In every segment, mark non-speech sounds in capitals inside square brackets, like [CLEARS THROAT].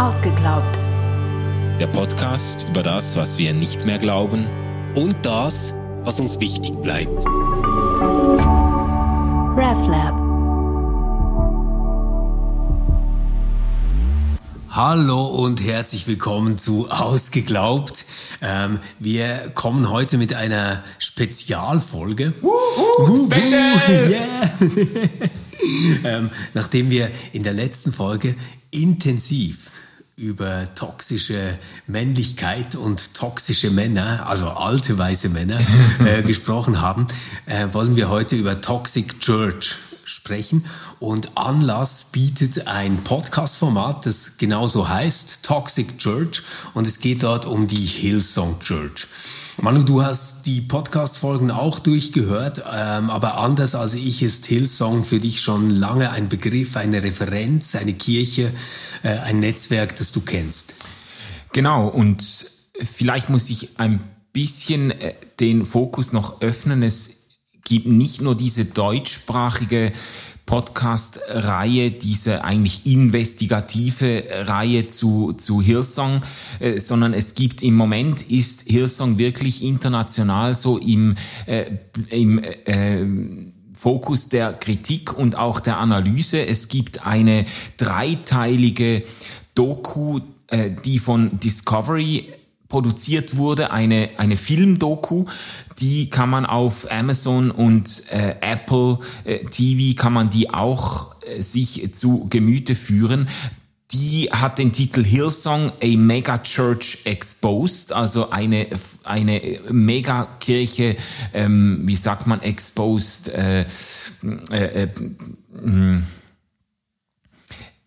Ausgeglaubt. Der Podcast über das, was wir nicht mehr glauben und das, was uns wichtig bleibt. RefLab. Hallo und herzlich willkommen zu Ausgeglaubt. Ähm, wir kommen heute mit einer Spezialfolge. Wuhu, Special! [LAUGHS] Yeah. [LAUGHS] ähm, nachdem wir in der letzten Folge intensiv über toxische Männlichkeit und toxische Männer, also alte weiße Männer, [LAUGHS] äh, gesprochen haben, äh, wollen wir heute über Toxic Church sprechen. Und Anlass bietet ein Podcast-Format, das genauso heißt, Toxic Church. Und es geht dort um die Hillsong Church. Manu, du hast die Podcast-Folgen auch durchgehört, ähm, aber anders als ich ist Hillsong für dich schon lange ein Begriff, eine Referenz, eine Kirche, äh, ein Netzwerk, das du kennst. Genau, und vielleicht muss ich ein bisschen äh, den Fokus noch öffnen. Es gibt nicht nur diese deutschsprachige Podcast-Reihe, diese eigentlich investigative Reihe zu, zu Hillsong, äh, sondern es gibt im Moment ist Hillsong wirklich international so im, äh, im äh, Fokus der Kritik und auch der Analyse. Es gibt eine dreiteilige Doku, äh, die von Discovery produziert wurde, eine, eine Filmdoku, die kann man auf Amazon und äh, Apple äh, TV kann man die auch äh, sich zu Gemüte führen. Die hat den Titel Hillsong, a Mega Church Exposed, also eine, eine Megakirche, ähm, wie sagt man, exposed, äh, äh, äh,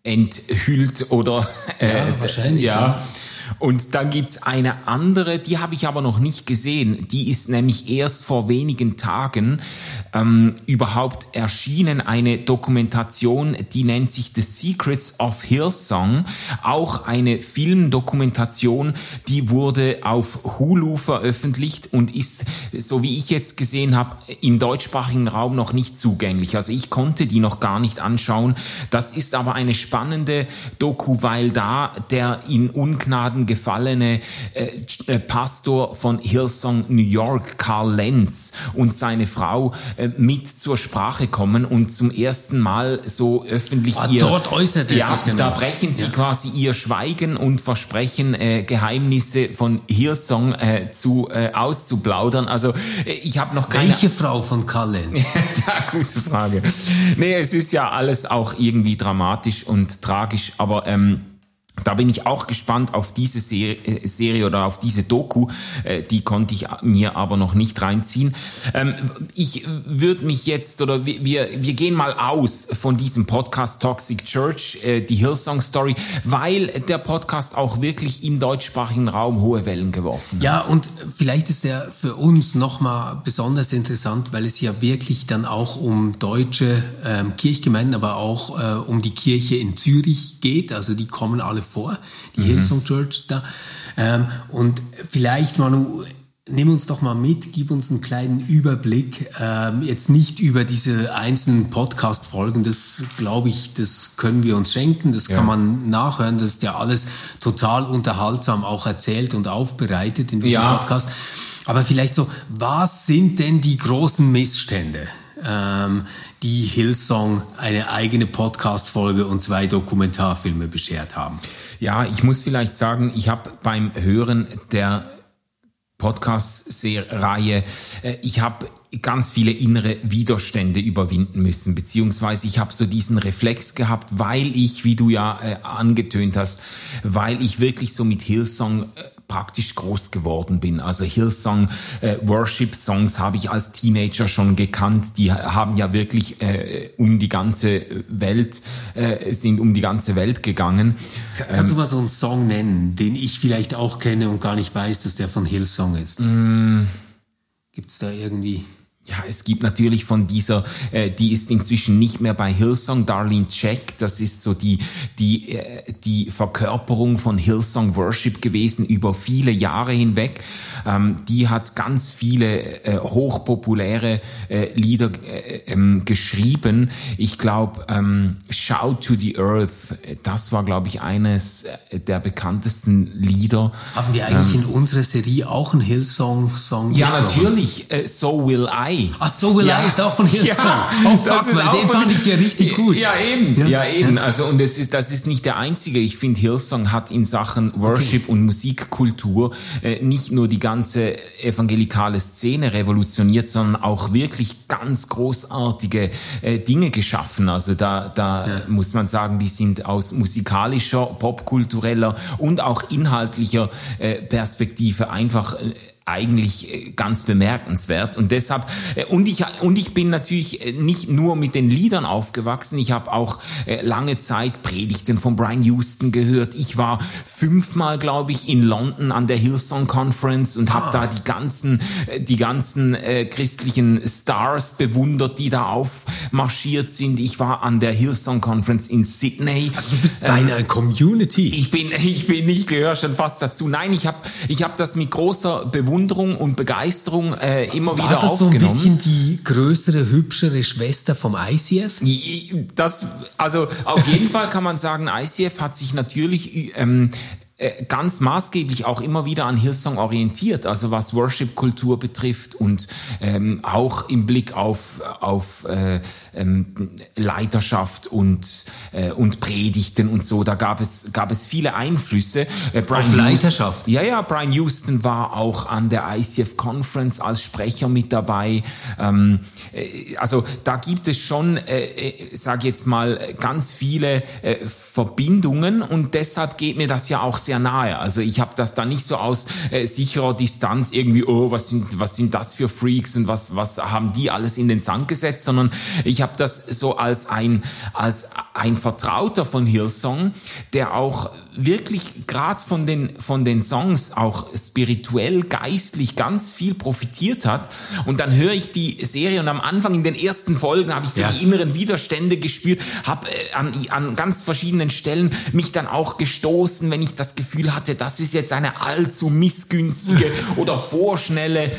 enthüllt oder äh, ja, wahrscheinlich ja. ja. Und dann gibt's eine andere, die habe ich aber noch nicht gesehen. Die ist nämlich erst vor wenigen Tagen ähm, überhaupt erschienen. Eine Dokumentation, die nennt sich The Secrets of Hillsong. Auch eine Filmdokumentation, die wurde auf Hulu veröffentlicht und ist, so wie ich jetzt gesehen habe, im deutschsprachigen Raum noch nicht zugänglich. Also ich konnte die noch gar nicht anschauen. Das ist aber eine spannende Doku, weil da der in Ungnaden gefallene äh, Pastor von Hillsong New York, Carl Lenz, und seine Frau äh, mit zur Sprache kommen und zum ersten Mal so öffentlich ah, ihr, dort äußert er ja, sich genau. da brechen sie ja. quasi ihr Schweigen und versprechen äh, Geheimnisse von Hillsong äh, zu äh, auszuplaudern. Also äh, ich habe noch keine welche Frau von Carl Lenz? [LAUGHS] ja, gute Frage. Nee, es ist ja alles auch irgendwie dramatisch und tragisch, aber ähm, da bin ich auch gespannt auf diese Serie, Serie oder auf diese Doku. Äh, die konnte ich mir aber noch nicht reinziehen. Ähm, ich würde mich jetzt oder wir, wir gehen mal aus von diesem Podcast Toxic Church, äh, die Hillsong Story, weil der Podcast auch wirklich im deutschsprachigen Raum hohe Wellen geworfen hat. Ja, und vielleicht ist der für uns nochmal besonders interessant, weil es ja wirklich dann auch um deutsche ähm, Kirchgemeinden, aber auch äh, um die Kirche in Zürich geht. Also die kommen alle vor, die mhm. Hillsong Church da. Ähm, und vielleicht, Manu, nimm uns doch mal mit, gib uns einen kleinen Überblick. Ähm, jetzt nicht über diese einzelnen Podcast-Folgen, das glaube ich, das können wir uns schenken, das ja. kann man nachhören, das ist ja alles total unterhaltsam auch erzählt und aufbereitet in diesem ja. Podcast. Aber vielleicht so, was sind denn die großen Missstände? ähm, die Hillsong eine eigene Podcast-Folge und zwei Dokumentarfilme beschert haben. Ja, ich muss vielleicht sagen, ich habe beim Hören der Podcast-Reihe, äh, ich habe ganz viele innere Widerstände überwinden müssen, beziehungsweise ich habe so diesen Reflex gehabt, weil ich, wie du ja äh, angetönt hast, weil ich wirklich so mit Hillsong äh, praktisch groß geworden bin. Also Hillsong äh, Worship Songs habe ich als Teenager schon gekannt. Die haben ja wirklich äh, um die ganze Welt äh, sind um die ganze Welt gegangen. Kannst du ähm, mal so einen Song nennen, den ich vielleicht auch kenne und gar nicht weiß, dass der von Hillsong ist? Mm. Gibt es da irgendwie? Ja, es gibt natürlich von dieser, äh, die ist inzwischen nicht mehr bei Hillsong, Darlene Check, das ist so die, die, äh, die Verkörperung von Hillsong Worship gewesen über viele Jahre hinweg. Ähm, die hat ganz viele äh, hochpopuläre äh, Lieder äh, ähm, geschrieben. Ich glaube, ähm, Shout to the Earth, das war, glaube ich, eines äh, der bekanntesten Lieder. Haben wir eigentlich ähm, in unserer Serie auch einen Hillsong-Song Ja, natürlich, äh, So Will I. I. Ach, So Will ja. I ist auch von Hillsong. [LAUGHS] Ja, oh fuck, weil den fand ich ja richtig [LAUGHS] gut. Ja, eben. Ja, ja eben. Also, und das ist, das ist nicht der einzige. Ich finde, Hillsong hat in Sachen Worship okay. und Musikkultur äh, nicht nur die ganze evangelikale Szene revolutioniert, sondern auch wirklich ganz großartige äh, Dinge geschaffen. Also da, da ja. muss man sagen, die sind aus musikalischer, popkultureller und auch inhaltlicher äh, Perspektive einfach äh, eigentlich äh, ganz bemerkenswert. Und deshalb äh, und ich und ich bin natürlich äh, nicht nur mit den Liedern aufgewachsen. Ich habe auch lange Zeit Predigten von Brian Houston gehört. Ich war fünfmal glaube ich in London an der Hillsong Conference und habe ah. da die ganzen die ganzen äh, christlichen Stars bewundert die da aufmarschiert sind. Ich war an der Hillsong Conference in Sydney. Also du bist deine ähm, Community. ich bin [LAUGHS] ich bin ich gehöre schon fast dazu. Nein ich habe ich habe das mit großer Bewunderung Bewunderung und Begeisterung äh, immer War wieder das aufgenommen. so ein bisschen die größere, hübschere Schwester vom ICF? Das, also auf jeden Fall kann man sagen, ICF hat sich natürlich ähm, äh, ganz maßgeblich auch immer wieder an Hillsong orientiert, also was Worship-Kultur betrifft und ähm, auch im Blick auf, auf äh, ähm, Leiterschaft und, äh, und Predigten und so. Da gab es, gab es viele Einflüsse. Äh, Brian auf Leiterschaft? Ja, ja, Brian Houston war auch an der ICF Conference als Sprecher mit dabei. Ähm, äh, also da gibt es schon, äh, äh, sage jetzt mal, ganz viele äh, Verbindungen und deshalb geht mir das ja auch sehr nahe. Also ich habe das da nicht so aus äh, sicherer Distanz irgendwie, oh, was sind, was sind das für Freaks und was, was haben die alles in den Sand gesetzt, sondern ich habe das so als ein, als ein Vertrauter von Hillsong, der auch wirklich gerade von den, von den Songs auch spirituell, geistlich ganz viel profitiert hat. Und dann höre ich die Serie und am Anfang in den ersten Folgen habe ich so ja. die inneren Widerstände gespürt, habe äh, an, an ganz verschiedenen Stellen mich dann auch gestoßen, wenn ich das Gefühl hatte, das ist jetzt eine allzu missgünstige [LAUGHS] oder vorschnelle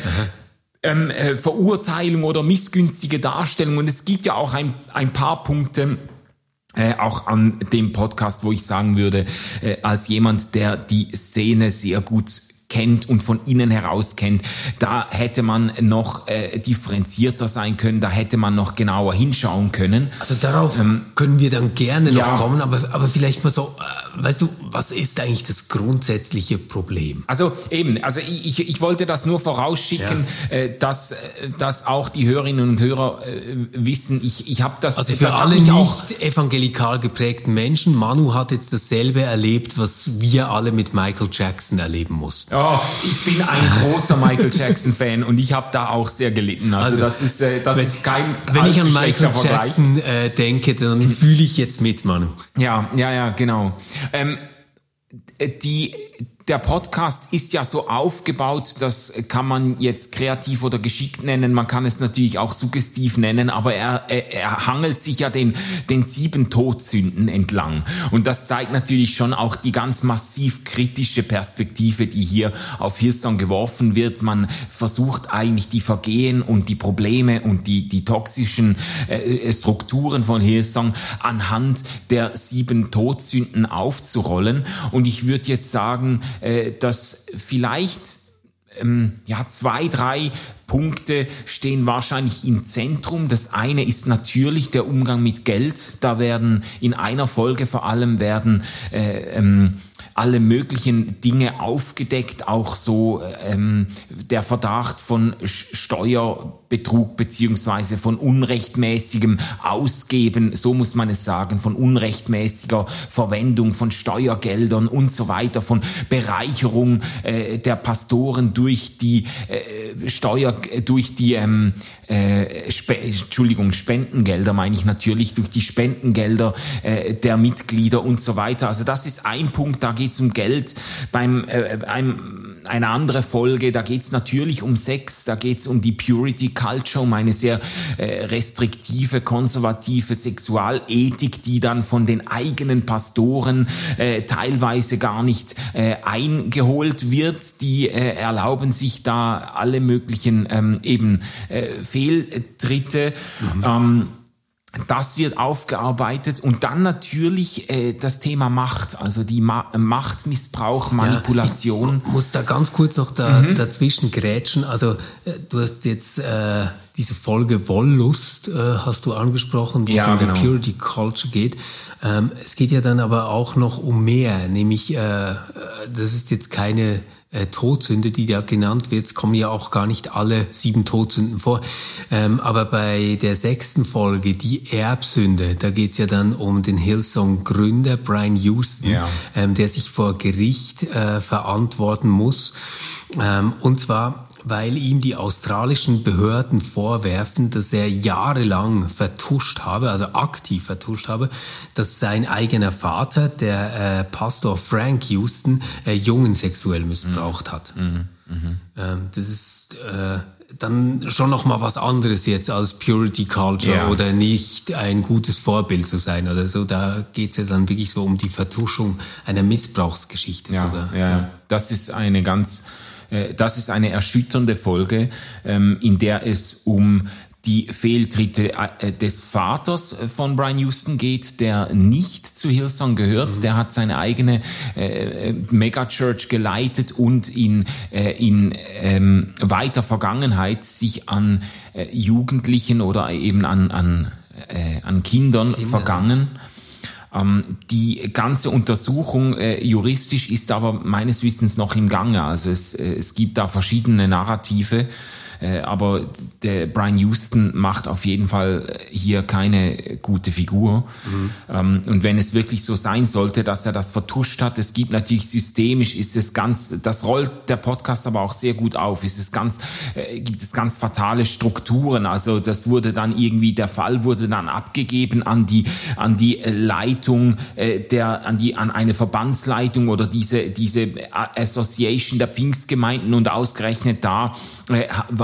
ähm, äh, Verurteilung oder missgünstige Darstellung. Und es gibt ja auch ein, ein paar Punkte, äh, auch an dem Podcast, wo ich sagen würde, äh, als jemand, der die Szene sehr gut kennt und von innen heraus kennt. Da hätte man noch äh, differenzierter sein können, da hätte man noch genauer hinschauen können. Also darauf ähm, können wir dann gerne ja. noch kommen, aber, aber vielleicht mal so, äh, weißt du, was ist eigentlich das grundsätzliche Problem? Also eben, also ich, ich, wollte das nur vorausschicken, ja. äh, dass, äh, dass auch die Hörerinnen und Hörer äh, wissen, ich, ich habe das... Also für das alle nicht evangelikal geprägten Menschen, Manu hat jetzt dasselbe erlebt, was wir alle mit Michael Jackson erleben mussten. Oh, ich bin ein großer Michael Jackson-Fan und ich habe da auch sehr gelitten. Also, also das ist, äh, das wenn, ist kein Wenn ich an Michael Jackson äh, denke, dann fühle ich jetzt mit, Manu. Ja, ja, ja, genau. Ähm, die, der Podcast ist ja so aufgebaut, das kann man jetzt kreativ oder geschickt nennen, man kann es natürlich auch suggestiv nennen, aber er, er, er hangelt sich ja den, den sieben Todsünden entlang. Und das zeigt natürlich schon auch die ganz massiv kritische Perspektive, die hier auf Hillsong geworfen wird. Man versucht eigentlich die Vergehen und die Probleme und die, die toxischen äh, Strukturen von Hillsong anhand der sieben Todsünden aufzurollen. Und ich würde jetzt sagen, äh, dass vielleicht ähm, ja, zwei, drei Punkte stehen wahrscheinlich im Zentrum. Das eine ist natürlich der Umgang mit Geld. Da werden in einer Folge vor allem werden äh, ähm, alle möglichen Dinge aufgedeckt, auch so ähm, der Verdacht von Steuerbetrug beziehungsweise von unrechtmäßigem Ausgeben, so muss man es sagen, von unrechtmäßiger Verwendung von Steuergeldern und so weiter, von Bereicherung äh, der Pastoren durch die äh, Steuer, durch die ähm, äh, Spe Entschuldigung, Spendengelder meine ich natürlich, durch die Spendengelder äh, der Mitglieder und so weiter. Also das ist ein Punkt, da geht es um Geld. Beim äh, einem eine andere Folge, da geht es natürlich um Sex, da geht es um die Purity Culture, um eine sehr äh, restriktive, konservative Sexualethik, die dann von den eigenen Pastoren äh, teilweise gar nicht äh, eingeholt wird. Die äh, erlauben sich da alle möglichen ähm, eben äh, Fehltritte. Mhm. Ähm, das wird aufgearbeitet und dann natürlich äh, das Thema Macht, also die Ma Machtmissbrauch, Manipulation. Ja, ich muss da ganz kurz noch da, mhm. dazwischen grätschen. Also äh, du hast jetzt äh, diese Folge Wollust äh, hast du angesprochen, wo ja, es um genau. Purity Culture geht. Ähm, es geht ja dann aber auch noch um mehr, nämlich äh, das ist jetzt keine äh, Todsünde, die da genannt wird. Es kommen ja auch gar nicht alle sieben Todsünden vor. Ähm, aber bei der sechsten Folge, die Erbsünde, da geht's ja dann um den Hillsong-Gründer Brian Houston, ja. ähm, der sich vor Gericht äh, verantworten muss. Ähm, und zwar weil ihm die australischen Behörden vorwerfen, dass er jahrelang vertuscht habe, also aktiv vertuscht habe, dass sein eigener Vater, der äh, Pastor Frank Houston, äh, Jungen sexuell missbraucht hat. Mhm. Mhm. Ähm, das ist äh, dann schon noch mal was anderes jetzt als Purity Culture ja. oder nicht ein gutes Vorbild zu sein oder so. Da geht's ja dann wirklich so um die Vertuschung einer Missbrauchsgeschichte. Ja, sogar. ja, ja. das ist eine ganz das ist eine erschütternde Folge, ähm, in der es um die Fehltritte äh, des Vaters von Brian Houston geht, der nicht zu Hillsong gehört. Mhm. Der hat seine eigene äh, Megachurch geleitet und in, äh, in ähm, weiter Vergangenheit sich an äh, Jugendlichen oder eben an, an, äh, an Kindern Kinder. vergangen. Ähm, die ganze Untersuchung äh, juristisch ist aber meines Wissens noch im Gange. Also es, äh, es gibt da verschiedene Narrative. Äh, aber der Brian Houston macht auf jeden Fall hier keine gute Figur. Mhm. Ähm, und wenn es wirklich so sein sollte, dass er das vertuscht hat, es gibt natürlich systemisch, ist es ganz, das rollt der Podcast aber auch sehr gut auf, ist es ganz, äh, gibt es ganz fatale Strukturen. Also das wurde dann irgendwie, der Fall wurde dann abgegeben an die, an die Leitung äh, der, an die, an eine Verbandsleitung oder diese, diese Association der Pfingstgemeinden und ausgerechnet da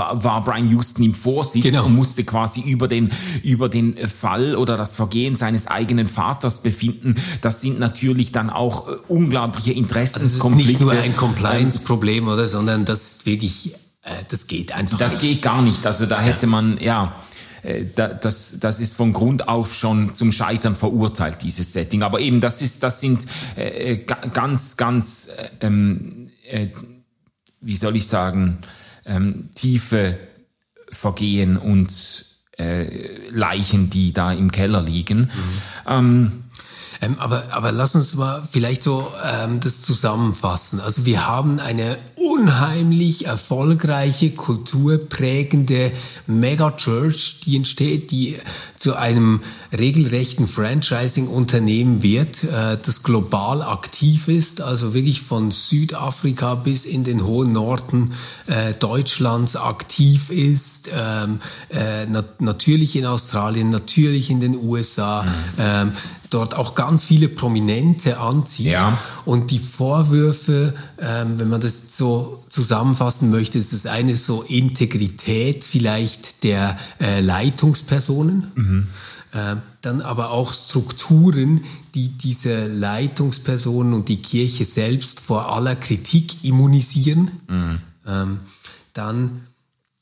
war war, Brian Houston im Vorsitz genau. und musste quasi über den, über den Fall oder das Vergehen seines eigenen Vaters befinden. Das sind natürlich dann auch äh, unglaubliche Interessenskonflikte. Also es ist nicht nur ein Compliance-Problem, oder, sondern das ist wirklich, äh, das geht einfach Das nicht. geht gar nicht. Also da hätte man, ja, äh, das, das ist von Grund auf schon zum Scheitern verurteilt, dieses Setting. Aber eben, das ist, das sind äh, ganz, ganz, ähm, äh, wie soll ich sagen, ähm, tiefe Vergehen und äh, Leichen, die da im Keller liegen. Mhm. Ähm, ähm, aber, aber lass uns mal vielleicht so ähm, das zusammenfassen. Also wir haben eine unheimlich erfolgreiche, kulturprägende Mega-Church, die entsteht, die zu einem regelrechten Franchising-Unternehmen wird, äh, das global aktiv ist, also wirklich von Südafrika bis in den hohen Norden äh, Deutschlands aktiv ist, ähm, äh, nat natürlich in Australien, natürlich in den USA, mhm. ähm, dort auch ganz viele Prominente anzieht. Ja. Und die Vorwürfe, ähm, wenn man das so zusammenfassen möchte, ist das eine so Integrität vielleicht der äh, Leitungspersonen. Mhm. Äh, dann aber auch Strukturen, die diese Leitungspersonen und die Kirche selbst vor aller Kritik immunisieren. Mhm. Ähm, dann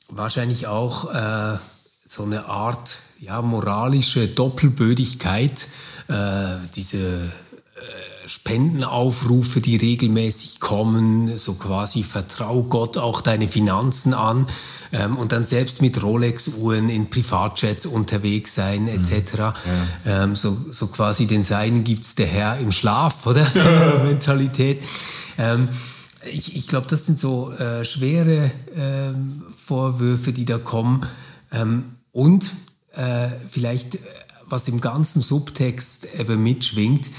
wahrscheinlich auch äh, so eine Art ja, moralische Doppelbödigkeit, diese äh, Spendenaufrufe, die regelmäßig kommen, so quasi vertrau Gott auch deine Finanzen an ähm, und dann selbst mit Rolex-Uhren in Privatjets unterwegs sein etc. Mhm. Ja. Ähm, so, so quasi den Seinen gibt's der Herr im Schlaf, [LAUGHS] oder? [LAUGHS] Mentalität. Ähm, ich ich glaube, das sind so äh, schwere äh, Vorwürfe, die da kommen. Ähm, und äh, vielleicht was im ganzen Subtext eben mitschwingt,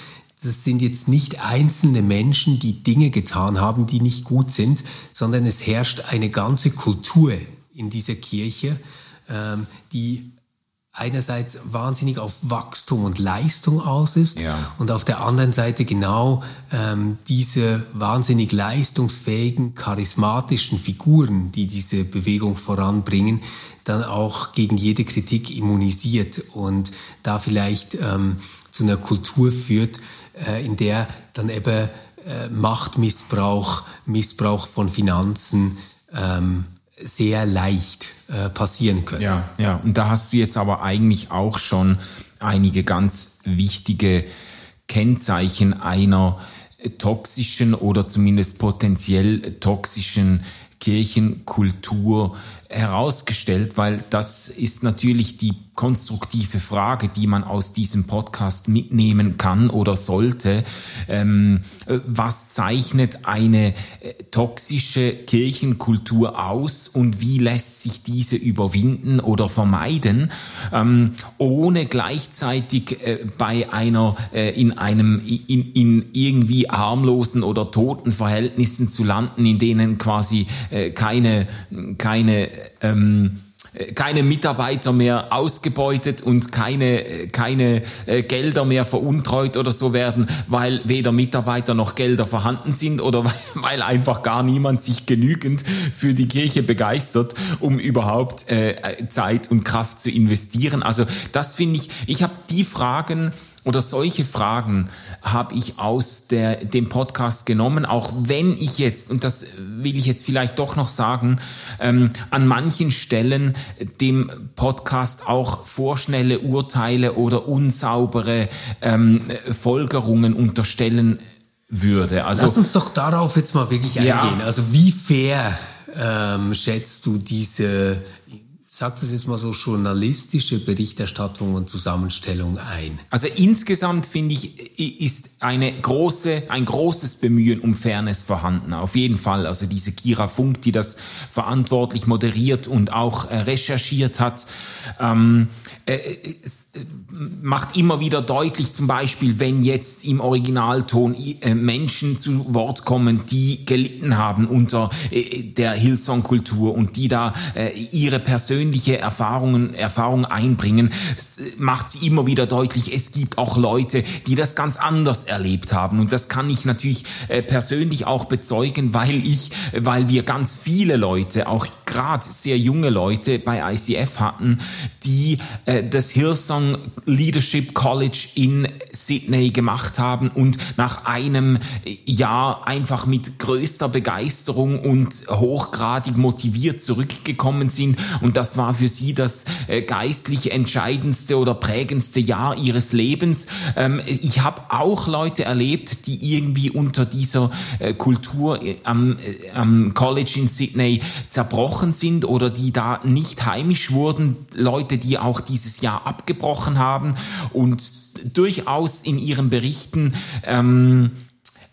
das sind jetzt nicht einzelne Menschen, die Dinge getan haben, die nicht gut sind, sondern es herrscht eine ganze Kultur in dieser Kirche, ähm, die einerseits wahnsinnig auf Wachstum und Leistung aus ist ja. und auf der anderen Seite genau ähm, diese wahnsinnig leistungsfähigen, charismatischen Figuren, die diese Bewegung voranbringen, dann auch gegen jede Kritik immunisiert und da vielleicht ähm, zu einer Kultur führt, äh, in der dann eben äh, Machtmissbrauch, Missbrauch von Finanzen ähm, sehr leicht äh, passieren können. Ja, ja. Und da hast du jetzt aber eigentlich auch schon einige ganz wichtige Kennzeichen einer toxischen oder zumindest potenziell toxischen Kirchenkultur herausgestellt, weil das ist natürlich die konstruktive Frage, die man aus diesem Podcast mitnehmen kann oder sollte. Ähm, was zeichnet eine äh, toxische Kirchenkultur aus und wie lässt sich diese überwinden oder vermeiden, ähm, ohne gleichzeitig äh, bei einer äh, in einem in, in irgendwie harmlosen oder toten Verhältnissen zu landen, in denen quasi äh, keine keine ähm, keine Mitarbeiter mehr ausgebeutet und keine, keine äh, Gelder mehr veruntreut oder so werden, weil weder Mitarbeiter noch Gelder vorhanden sind oder [LAUGHS] weil, weil einfach gar niemand sich genügend für die Kirche begeistert, um überhaupt äh, Zeit und Kraft zu investieren. Also das finde ich, ich habe die Fragen, oder solche Fragen habe ich aus der, dem Podcast genommen, auch wenn ich jetzt, und das will ich jetzt vielleicht doch noch sagen, ähm, an manchen Stellen dem Podcast auch vorschnelle Urteile oder unsaubere ähm, Folgerungen unterstellen würde. Also, Lass uns doch darauf jetzt mal wirklich eingehen. Ja. Also wie fair ähm, schätzt du diese sag das jetzt mal so, journalistische Berichterstattung und Zusammenstellung ein? Also insgesamt finde ich, ist eine große, ein großes Bemühen um Fairness vorhanden. Auf jeden Fall. Also diese Kira Funk, die das verantwortlich moderiert und auch äh, recherchiert hat, ähm, äh, äh macht immer wieder deutlich, zum Beispiel, wenn jetzt im Originalton äh, Menschen zu Wort kommen, die gelitten haben unter äh, der Hillsong-Kultur und die da äh, ihre persönliche persönliche Erfahrungen, Erfahrungen einbringen, macht sie immer wieder deutlich, es gibt auch Leute, die das ganz anders erlebt haben. Und das kann ich natürlich äh, persönlich auch bezeugen, weil ich, weil wir ganz viele Leute, auch gerade sehr junge Leute bei ICF hatten, die äh, das Hillsong Leadership College in Sydney gemacht haben und nach einem Jahr einfach mit größter Begeisterung und hochgradig motiviert zurückgekommen sind. Und das war für sie das äh, geistlich entscheidendste oder prägendste Jahr ihres Lebens. Ähm, ich habe auch Leute erlebt, die irgendwie unter dieser äh, Kultur äh, am, am College in Sydney zerbrochen sind oder die da nicht heimisch wurden. Leute, die auch dieses Jahr abgebrochen haben und durchaus in ihren Berichten ähm,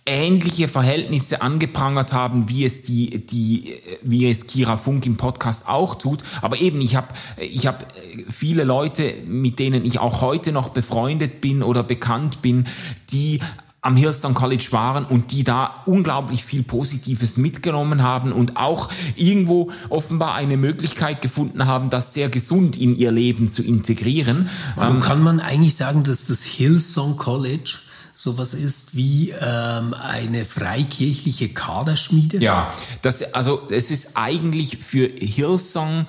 ähnliche Verhältnisse angeprangert haben, wie es die, die, wie es Kira Funk im Podcast auch tut. Aber eben, ich habe, ich habe viele Leute, mit denen ich auch heute noch befreundet bin oder bekannt bin, die am Hillsong College waren und die da unglaublich viel Positives mitgenommen haben und auch irgendwo offenbar eine Möglichkeit gefunden haben, das sehr gesund in ihr Leben zu integrieren. Warum ähm, kann man eigentlich sagen, dass das Hillsong College sowas ist wie ähm, eine freikirchliche Kaderschmiede? Ja, das, also es ist eigentlich für Hillsong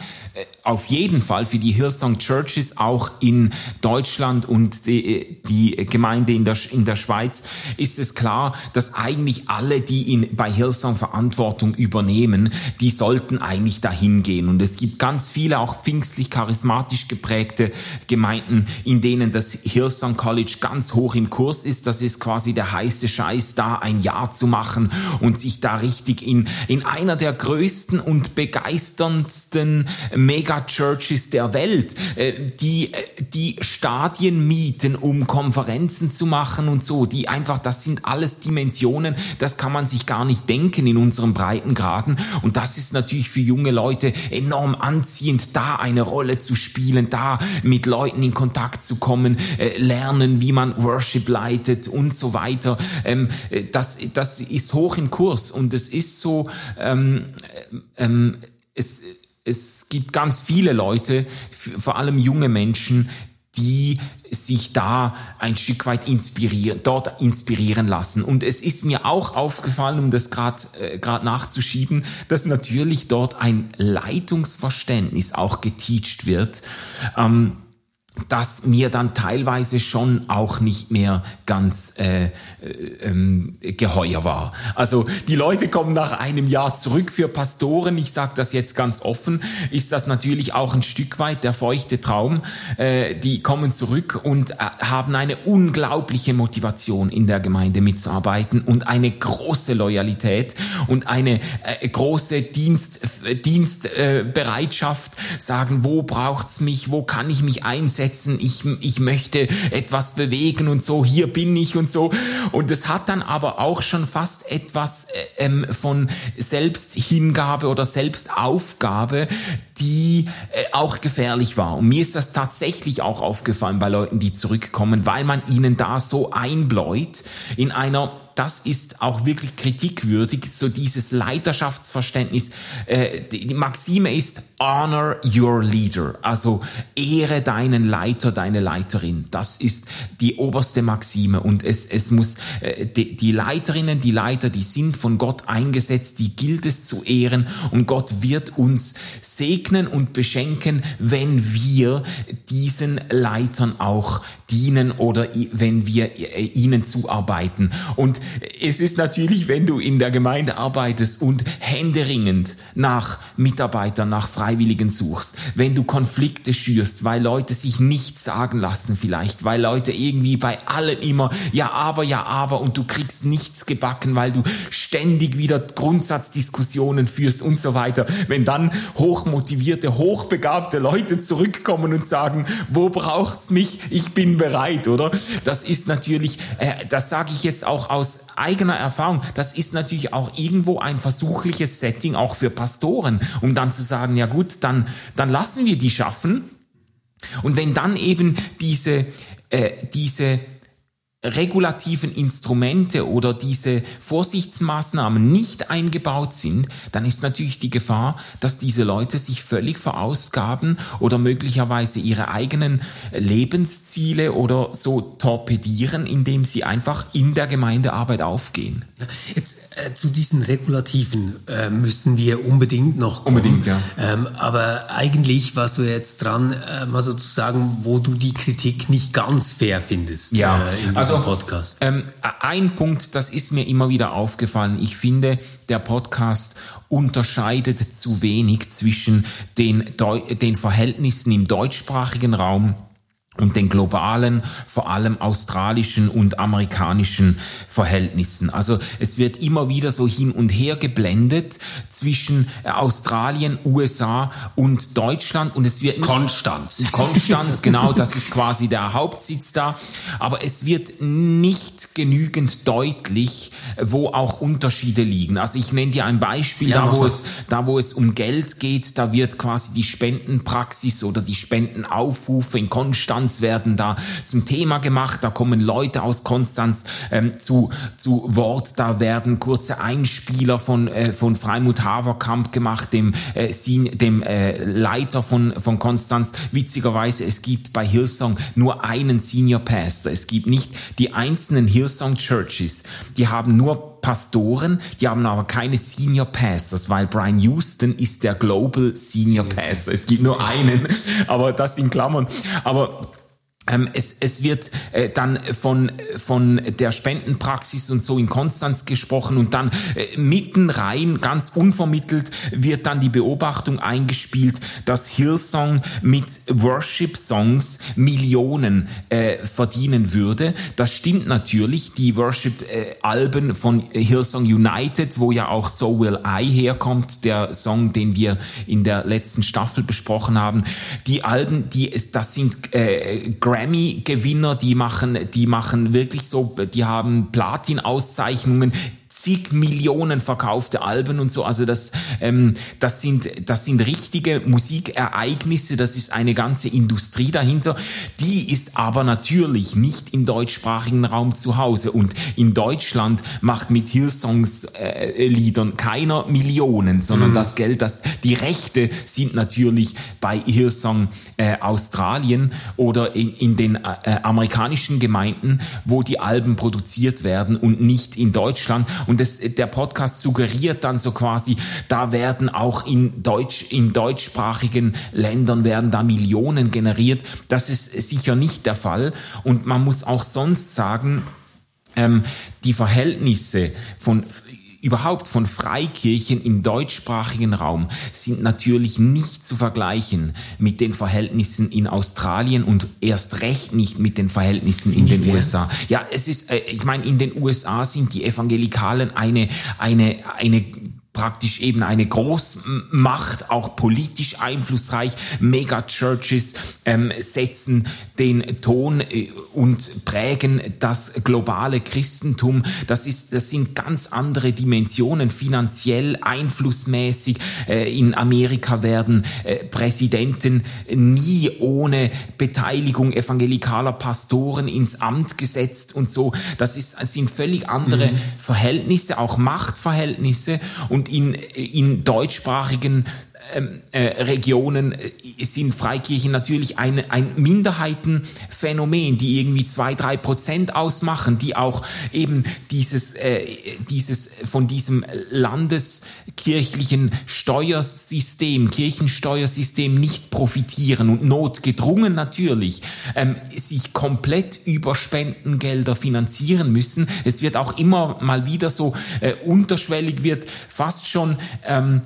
auf jeden Fall für die Hillsong Churches auch in Deutschland und die, die Gemeinde in der, in der Schweiz ist es klar, dass eigentlich alle, die in, bei Hillsong Verantwortung übernehmen, die sollten eigentlich dahin gehen. Und es gibt ganz viele auch pfingstlich charismatisch geprägte Gemeinden, in denen das Hillsong College ganz hoch im Kurs ist. Das ist quasi der heiße Scheiß, da ein Jahr zu machen und sich da richtig in, in einer der größten und begeisterndsten Megachurches der Welt, äh, die, äh, die Stadien mieten, um Konferenzen zu machen und so, die einfach, das sind alles Dimensionen, das kann man sich gar nicht denken in unserem Breitengraden. Und das ist natürlich für junge Leute enorm anziehend, da eine Rolle zu spielen, da mit Leuten in Kontakt zu kommen, äh, lernen, wie man Worship leitet und so weiter. Ähm, das, das ist hoch im Kurs und es ist so, ähm, ähm, es, es gibt ganz viele Leute, vor allem junge Menschen, die sich da ein Stück weit inspirieren, dort inspirieren lassen. Und es ist mir auch aufgefallen, um das gerade äh, grad nachzuschieben, dass natürlich dort ein Leitungsverständnis auch geteacht wird. Ähm, das mir dann teilweise schon auch nicht mehr ganz äh, äh, ähm, geheuer war. Also die Leute kommen nach einem Jahr zurück für Pastoren. Ich sage das jetzt ganz offen, ist das natürlich auch ein Stück weit der feuchte Traum. Äh, die kommen zurück und äh, haben eine unglaubliche Motivation in der Gemeinde mitzuarbeiten und eine große Loyalität und eine äh, große Dienst, Dienstbereitschaft. sagen, wo braucht's mich, wo kann ich mich einsetzen? Setzen, ich, ich möchte etwas bewegen und so, hier bin ich und so. Und es hat dann aber auch schon fast etwas äh, ähm, von Selbsthingabe oder Selbstaufgabe, die äh, auch gefährlich war. Und mir ist das tatsächlich auch aufgefallen bei Leuten, die zurückkommen, weil man ihnen da so einbläut in einer das ist auch wirklich kritikwürdig, so dieses Leiterschaftsverständnis. Äh, die Maxime ist honor your leader, also ehre deinen Leiter, deine Leiterin. Das ist die oberste Maxime und es, es muss, äh, die, die Leiterinnen, die Leiter, die sind von Gott eingesetzt, die gilt es zu ehren und Gott wird uns segnen und beschenken, wenn wir diesen Leitern auch dienen oder wenn wir äh, ihnen zuarbeiten. Und es ist natürlich, wenn du in der Gemeinde arbeitest und händeringend nach Mitarbeitern, nach Freiwilligen suchst, wenn du Konflikte schürst, weil Leute sich nichts sagen lassen vielleicht, weil Leute irgendwie bei allen immer ja aber, ja aber und du kriegst nichts gebacken, weil du ständig wieder Grundsatzdiskussionen führst und so weiter. Wenn dann hochmotivierte, hochbegabte Leute zurückkommen und sagen, wo braucht's mich? Ich bin bereit, oder? Das ist natürlich, äh, das sage ich jetzt auch aus eigener Erfahrung, das ist natürlich auch irgendwo ein versuchliches Setting auch für Pastoren, um dann zu sagen, ja gut, dann, dann lassen wir die schaffen. Und wenn dann eben diese, äh, diese regulativen Instrumente oder diese Vorsichtsmaßnahmen nicht eingebaut sind, dann ist natürlich die Gefahr, dass diese Leute sich völlig verausgaben oder möglicherweise ihre eigenen Lebensziele oder so torpedieren, indem sie einfach in der Gemeindearbeit aufgehen. Jetzt äh, zu diesen Regulativen äh, müssen wir unbedingt noch kommen. Unbedingt, ja. Ähm, aber eigentlich warst du jetzt dran, äh, mal sozusagen, wo du die Kritik nicht ganz fair findest. Ja, äh, also also, Podcast? Ähm, ein Punkt, das ist mir immer wieder aufgefallen. Ich finde, der Podcast unterscheidet zu wenig zwischen den, den Verhältnissen im deutschsprachigen Raum und den globalen, vor allem australischen und amerikanischen Verhältnissen. Also es wird immer wieder so hin und her geblendet zwischen äh, Australien, USA und Deutschland und es wird nicht Konstanz. [LAUGHS] Konstanz, genau, das ist quasi der Hauptsitz da, aber es wird nicht genügend deutlich, wo auch Unterschiede liegen. Also ich nenne dir ein Beispiel, ja, da wo es da wo es um Geld geht, da wird quasi die Spendenpraxis oder die Spendenaufrufe in Konstanz Konstanz werden da zum Thema gemacht. Da kommen Leute aus Konstanz ähm, zu, zu Wort. Da werden kurze Einspieler von, äh, von Freimut Haverkamp gemacht, dem, äh, dem äh, Leiter von, von Konstanz. Witzigerweise, es gibt bei Hillsong nur einen Senior Pastor. Es gibt nicht die einzelnen Hillsong Churches. Die haben nur Pastoren, die haben aber keine Senior Pastors, weil Brian Houston ist der Global Senior Pastor. Es gibt nur einen, aber das in Klammern. Aber es, es wird äh, dann von, von der Spendenpraxis und so in Konstanz gesprochen und dann äh, mitten rein, ganz unvermittelt, wird dann die Beobachtung eingespielt, dass Hillsong mit Worship-Songs Millionen äh, verdienen würde. Das stimmt natürlich. Die Worship-Alben von Hillsong United, wo ja auch So Will I herkommt, der Song, den wir in der letzten Staffel besprochen haben, die Alben, die das sind äh, Grammy-Gewinner, die machen, die machen wirklich so, die haben Platin-Auszeichnungen zig Millionen verkaufte Alben und so. Also das, ähm, das sind, das sind richtige Musikereignisse. Das ist eine ganze Industrie dahinter. Die ist aber natürlich nicht im deutschsprachigen Raum zu Hause. Und in Deutschland macht mit Hillsongs äh, Liedern keiner Millionen, sondern mhm. das Geld, das die Rechte sind natürlich bei Hillsong äh, Australien oder in, in den äh, amerikanischen Gemeinden, wo die Alben produziert werden und nicht in Deutschland. Und das, der Podcast suggeriert dann so quasi, da werden auch in Deutsch, in deutschsprachigen Ländern werden da Millionen generiert. Das ist sicher nicht der Fall. Und man muss auch sonst sagen, ähm, die Verhältnisse von überhaupt von Freikirchen im deutschsprachigen Raum sind natürlich nicht zu vergleichen mit den Verhältnissen in Australien und erst recht nicht mit den Verhältnissen in den USA. Ja, es ist, äh, ich meine, in den USA sind die Evangelikalen eine, eine, eine praktisch eben eine Großmacht, auch politisch einflussreich. Megachurches ähm, setzen den Ton äh, und prägen das globale Christentum. Das ist, das sind ganz andere Dimensionen, finanziell, einflussmäßig. Äh, in Amerika werden äh, Präsidenten nie ohne Beteiligung evangelikaler Pastoren ins Amt gesetzt und so. Das ist, das sind völlig andere mhm. Verhältnisse, auch Machtverhältnisse und in, in deutschsprachigen ähm, äh, Regionen äh, sind Freikirchen natürlich ein, ein Minderheitenphänomen, die irgendwie zwei, drei Prozent ausmachen, die auch eben dieses, äh, dieses von diesem landeskirchlichen Steuersystem, Kirchensteuersystem nicht profitieren und notgedrungen natürlich ähm, sich komplett über Spendengelder finanzieren müssen. Es wird auch immer mal wieder so äh, unterschwellig wird fast schon ähm,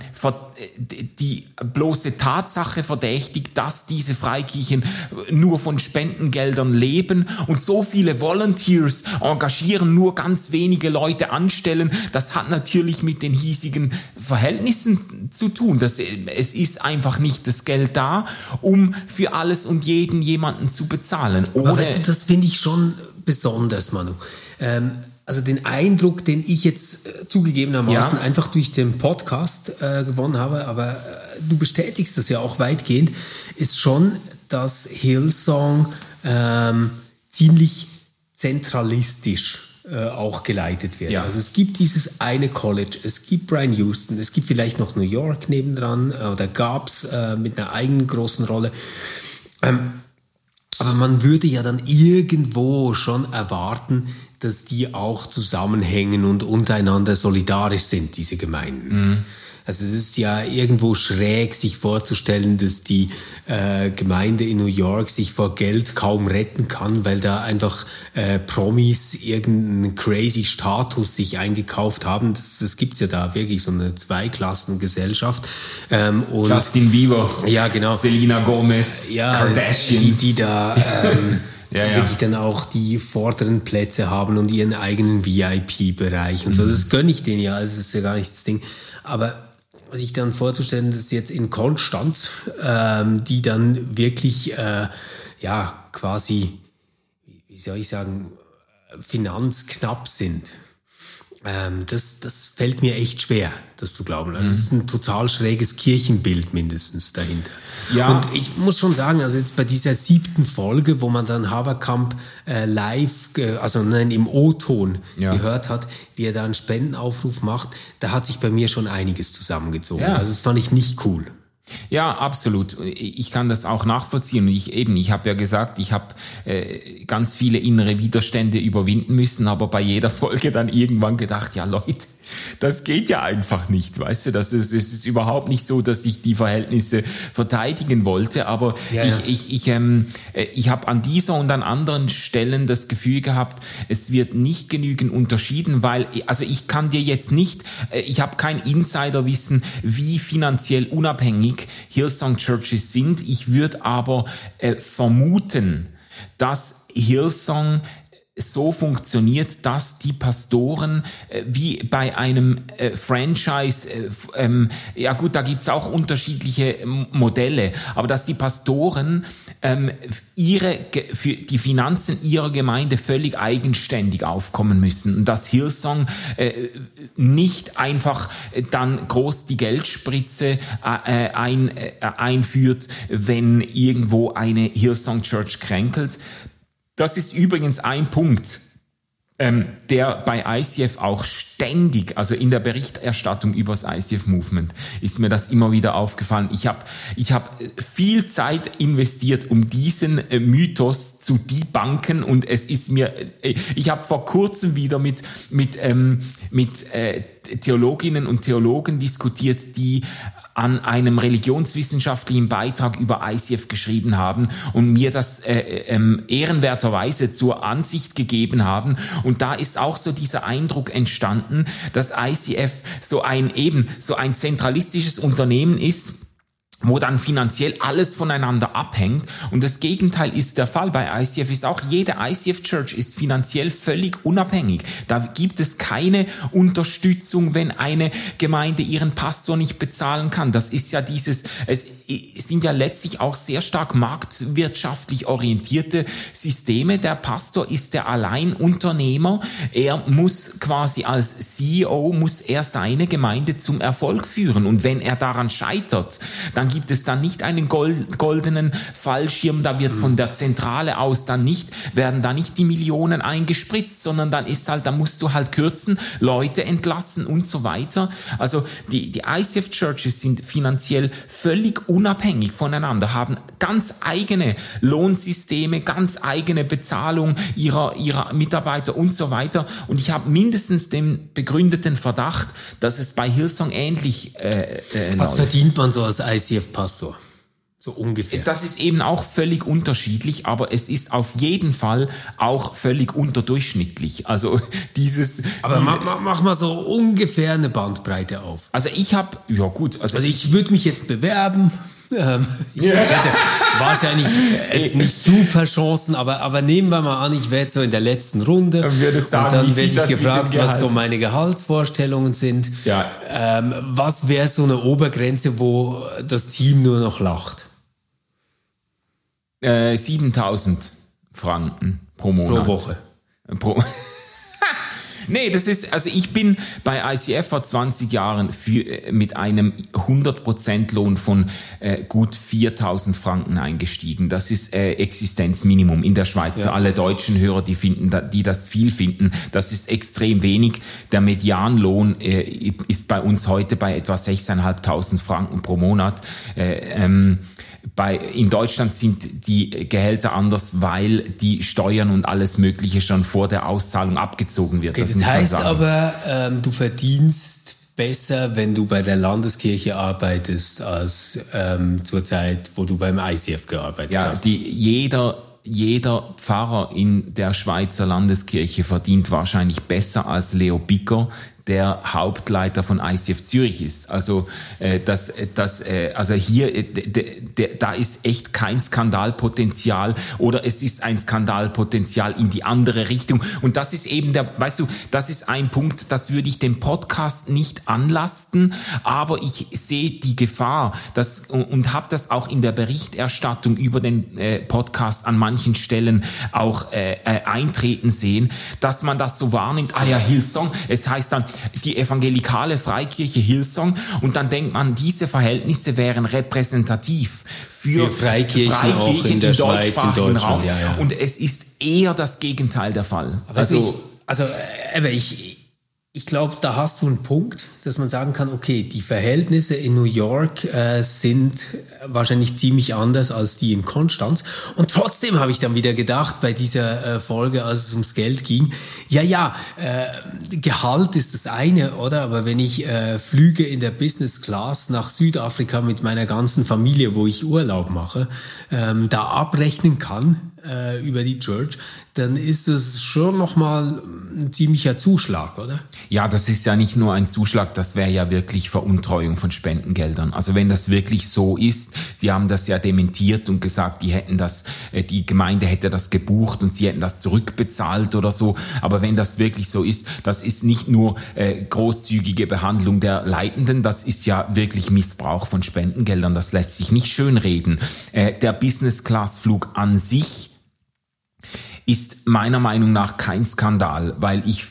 die die bloße Tatsache verdächtigt, dass diese Freikirchen nur von Spendengeldern leben und so viele Volunteers engagieren, nur ganz wenige Leute anstellen. Das hat natürlich mit den hiesigen Verhältnissen zu tun. Das, es ist einfach nicht das Geld da, um für alles und jeden jemanden zu bezahlen. Aber weißt du, das finde ich schon besonders, Manu. Ähm, also den Eindruck, den ich jetzt äh, zugegebenermaßen ja. einfach durch den Podcast äh, gewonnen habe, aber äh, du bestätigst das ja auch weitgehend, ist schon, dass Hillsong ähm, ziemlich zentralistisch äh, auch geleitet wird. Ja. Also es gibt dieses eine College, es gibt Brian Houston, es gibt vielleicht noch New York nebendran äh, oder gab es äh, mit einer eigenen großen Rolle. Ähm, aber man würde ja dann irgendwo schon erwarten, dass die auch zusammenhängen und untereinander solidarisch sind, diese Gemeinden. Mhm. Also es ist ja irgendwo schräg, sich vorzustellen, dass die äh, Gemeinde in New York sich vor Geld kaum retten kann, weil da einfach äh, Promis irgendeinen crazy Status sich eingekauft haben. Das, das gibt's ja da wirklich, so eine Zweiklassengesellschaft. Ähm, und, Justin Bieber. Ja, genau. Selena Gomez. Ja, Kardashians. Die, die da... [LAUGHS] Ähm, ja, ja. wirklich dann auch die vorderen Plätze haben und ihren eigenen VIP-Bereich und mhm. so. Das gönne ich denen ja, also das ist ja gar nicht das Ding. Aber sich dann vorzustellen, dass jetzt in Konstanz, ähm, die dann wirklich, äh, ja, quasi, wie soll ich sagen, finanzknapp sind, ähm, das, das fällt mir echt schwer, das zu glauben. Also mhm. es ist ein total schräges Kirchenbild mindestens dahinter. Ja. Und ich muss schon sagen, also jetzt bei dieser siebten Folge, wo man dann Haverkamp äh, live, äh, also nein, im O-Ton ja. gehört hat, wie er da einen Spendenaufruf macht, da hat sich bei mir schon einiges zusammengezogen. Ja. Also das fand ich nicht cool. Ja, absolut. Ich kann das auch nachvollziehen. Ich eben, ich habe ja gesagt, ich habe äh, ganz viele innere Widerstände überwinden müssen, aber bei jeder Folge dann irgendwann gedacht, ja Leute, das geht ja einfach nicht, weißt du? Das ist, es ist überhaupt nicht so, dass ich die Verhältnisse verteidigen wollte, aber ja, ja. ich, ich, ich, ähm, äh, ich habe an dieser und an anderen Stellen das Gefühl gehabt, es wird nicht genügend unterschieden, weil, also ich kann dir jetzt nicht, äh, ich habe kein Insiderwissen, wie finanziell unabhängig Hillsong Churches sind. Ich würde aber äh, vermuten, dass Hillsong so funktioniert, dass die Pastoren äh, wie bei einem äh, Franchise, äh, ähm, ja gut, da gibt's auch unterschiedliche Modelle, aber dass die Pastoren ähm, ihre für die Finanzen ihrer Gemeinde völlig eigenständig aufkommen müssen und dass Hillsong äh, nicht einfach dann groß die Geldspritze äh, ein, äh, einführt, wenn irgendwo eine Hillsong Church kränkelt. Das ist übrigens ein Punkt, ähm, der bei ICF auch ständig, also in der Berichterstattung über das ICF Movement, ist mir das immer wieder aufgefallen. Ich habe ich hab viel Zeit investiert, um diesen äh, Mythos zu debunken und es ist mir, äh, ich habe vor kurzem wieder mit mit ähm, mit äh, Theologinnen und Theologen diskutiert, die an einem religionswissenschaftlichen Beitrag über ICF geschrieben haben und mir das äh, ähm, ehrenwerterweise zur Ansicht gegeben haben. Und da ist auch so dieser Eindruck entstanden, dass ICF so ein eben so ein zentralistisches Unternehmen ist, wo dann finanziell alles voneinander abhängt. Und das Gegenteil ist der Fall bei ICF, ist auch jede ICF Church ist finanziell völlig unabhängig. Da gibt es keine Unterstützung, wenn eine Gemeinde ihren Pastor nicht bezahlen kann. Das ist ja dieses, es sind ja letztlich auch sehr stark marktwirtschaftlich orientierte Systeme. Der Pastor ist der Alleinunternehmer. Er muss quasi als CEO, muss er seine Gemeinde zum Erfolg führen. Und wenn er daran scheitert, dann gibt es dann nicht einen goldenen Fallschirm, da wird von der Zentrale aus dann nicht, werden da nicht die Millionen eingespritzt, sondern dann ist halt, da musst du halt kürzen, Leute entlassen und so weiter. Also die, die ICF Churches sind finanziell völlig unabhängig voneinander, haben ganz eigene Lohnsysteme, ganz eigene Bezahlung ihrer, ihrer Mitarbeiter und so weiter. Und ich habe mindestens den begründeten Verdacht, dass es bei Hillsong ähnlich äh, äh, Was läuft. verdient man so als ICF ICF-Pastor. So ungefähr. Das ist eben auch völlig unterschiedlich, aber es ist auf jeden Fall auch völlig unterdurchschnittlich. Also [LAUGHS] dieses. Aber diese, mach, mach, mal so ungefähr eine Bandbreite auf. Also ich habe, ja gut. Also, also ich würde mich jetzt bewerben. Ähm, ich hätte wahrscheinlich jetzt nicht super Chancen, aber, aber nehmen wir mal an, ich wäre jetzt so in der letzten Runde. Und, sagen, und dann werde ich gefragt, was so meine Gehaltsvorstellungen sind. Ja. Ähm, was wäre so eine Obergrenze, wo das Team nur noch lacht? Äh, 7000 Franken pro Monat. Pro Woche. Pro [LAUGHS] Nee, das ist, also ich bin bei ICF vor 20 Jahren für, äh, mit einem 100% Lohn von äh, gut 4000 Franken eingestiegen. Das ist äh, Existenzminimum in der Schweiz. Ja. Für alle deutschen Hörer, die finden, die das viel finden, das ist extrem wenig. Der Medianlohn äh, ist bei uns heute bei etwa 6.500 Franken pro Monat. Äh, ähm, bei, in Deutschland sind die Gehälter anders, weil die Steuern und alles Mögliche schon vor der Auszahlung abgezogen wird. Okay, das, das heißt aber, ähm, du verdienst besser, wenn du bei der Landeskirche arbeitest, als ähm, zur Zeit, wo du beim ICF gearbeitet ja, hast. Ja, jeder jeder Pfarrer in der Schweizer Landeskirche verdient wahrscheinlich besser als Leo Bicker, der Hauptleiter von ICF Zürich ist. Also äh, das, das, äh, also hier, äh, da ist echt kein Skandalpotenzial oder es ist ein Skandalpotenzial in die andere Richtung. Und das ist eben der, weißt du, das ist ein Punkt, das würde ich dem Podcast nicht anlasten, aber ich sehe die Gefahr, dass und, und habe das auch in der Berichterstattung über den äh, Podcast an manchen Stellen auch äh, äh, eintreten sehen, dass man das so wahrnimmt. Ah ja, Hillsong, es heißt dann die evangelikale Freikirche Hillsong und dann denkt man, diese Verhältnisse wären repräsentativ für, für Freikirchen, Freikirchen in der Schweiz, in Deutschland. Raum. Ja, ja. Und es ist eher das Gegenteil der Fall. Also, ich, also, aber ich, ich glaube, da hast du einen Punkt, dass man sagen kann, okay, die Verhältnisse in New York äh, sind wahrscheinlich ziemlich anders als die in Konstanz. Und trotzdem habe ich dann wieder gedacht bei dieser äh, Folge, als es ums Geld ging, ja, ja, äh, Gehalt ist das eine, oder? Aber wenn ich äh, Flüge in der Business Class nach Südafrika mit meiner ganzen Familie, wo ich Urlaub mache, ähm, da abrechnen kann äh, über die Church, dann ist es schon nochmal ein ziemlicher Zuschlag, oder? Ja, das ist ja nicht nur ein Zuschlag, das wäre ja wirklich Veruntreuung von Spendengeldern. Also wenn das wirklich so ist, Sie haben das ja dementiert und gesagt, die hätten das, äh, die Gemeinde hätte das gebucht und sie hätten das zurückbezahlt oder so. Aber wenn das wirklich so ist, das ist nicht nur äh, großzügige Behandlung der Leitenden, das ist ja wirklich Missbrauch von Spendengeldern. Das lässt sich nicht schönreden. Äh, der Business-Class-Flug an sich ist meiner Meinung nach kein Skandal, weil ich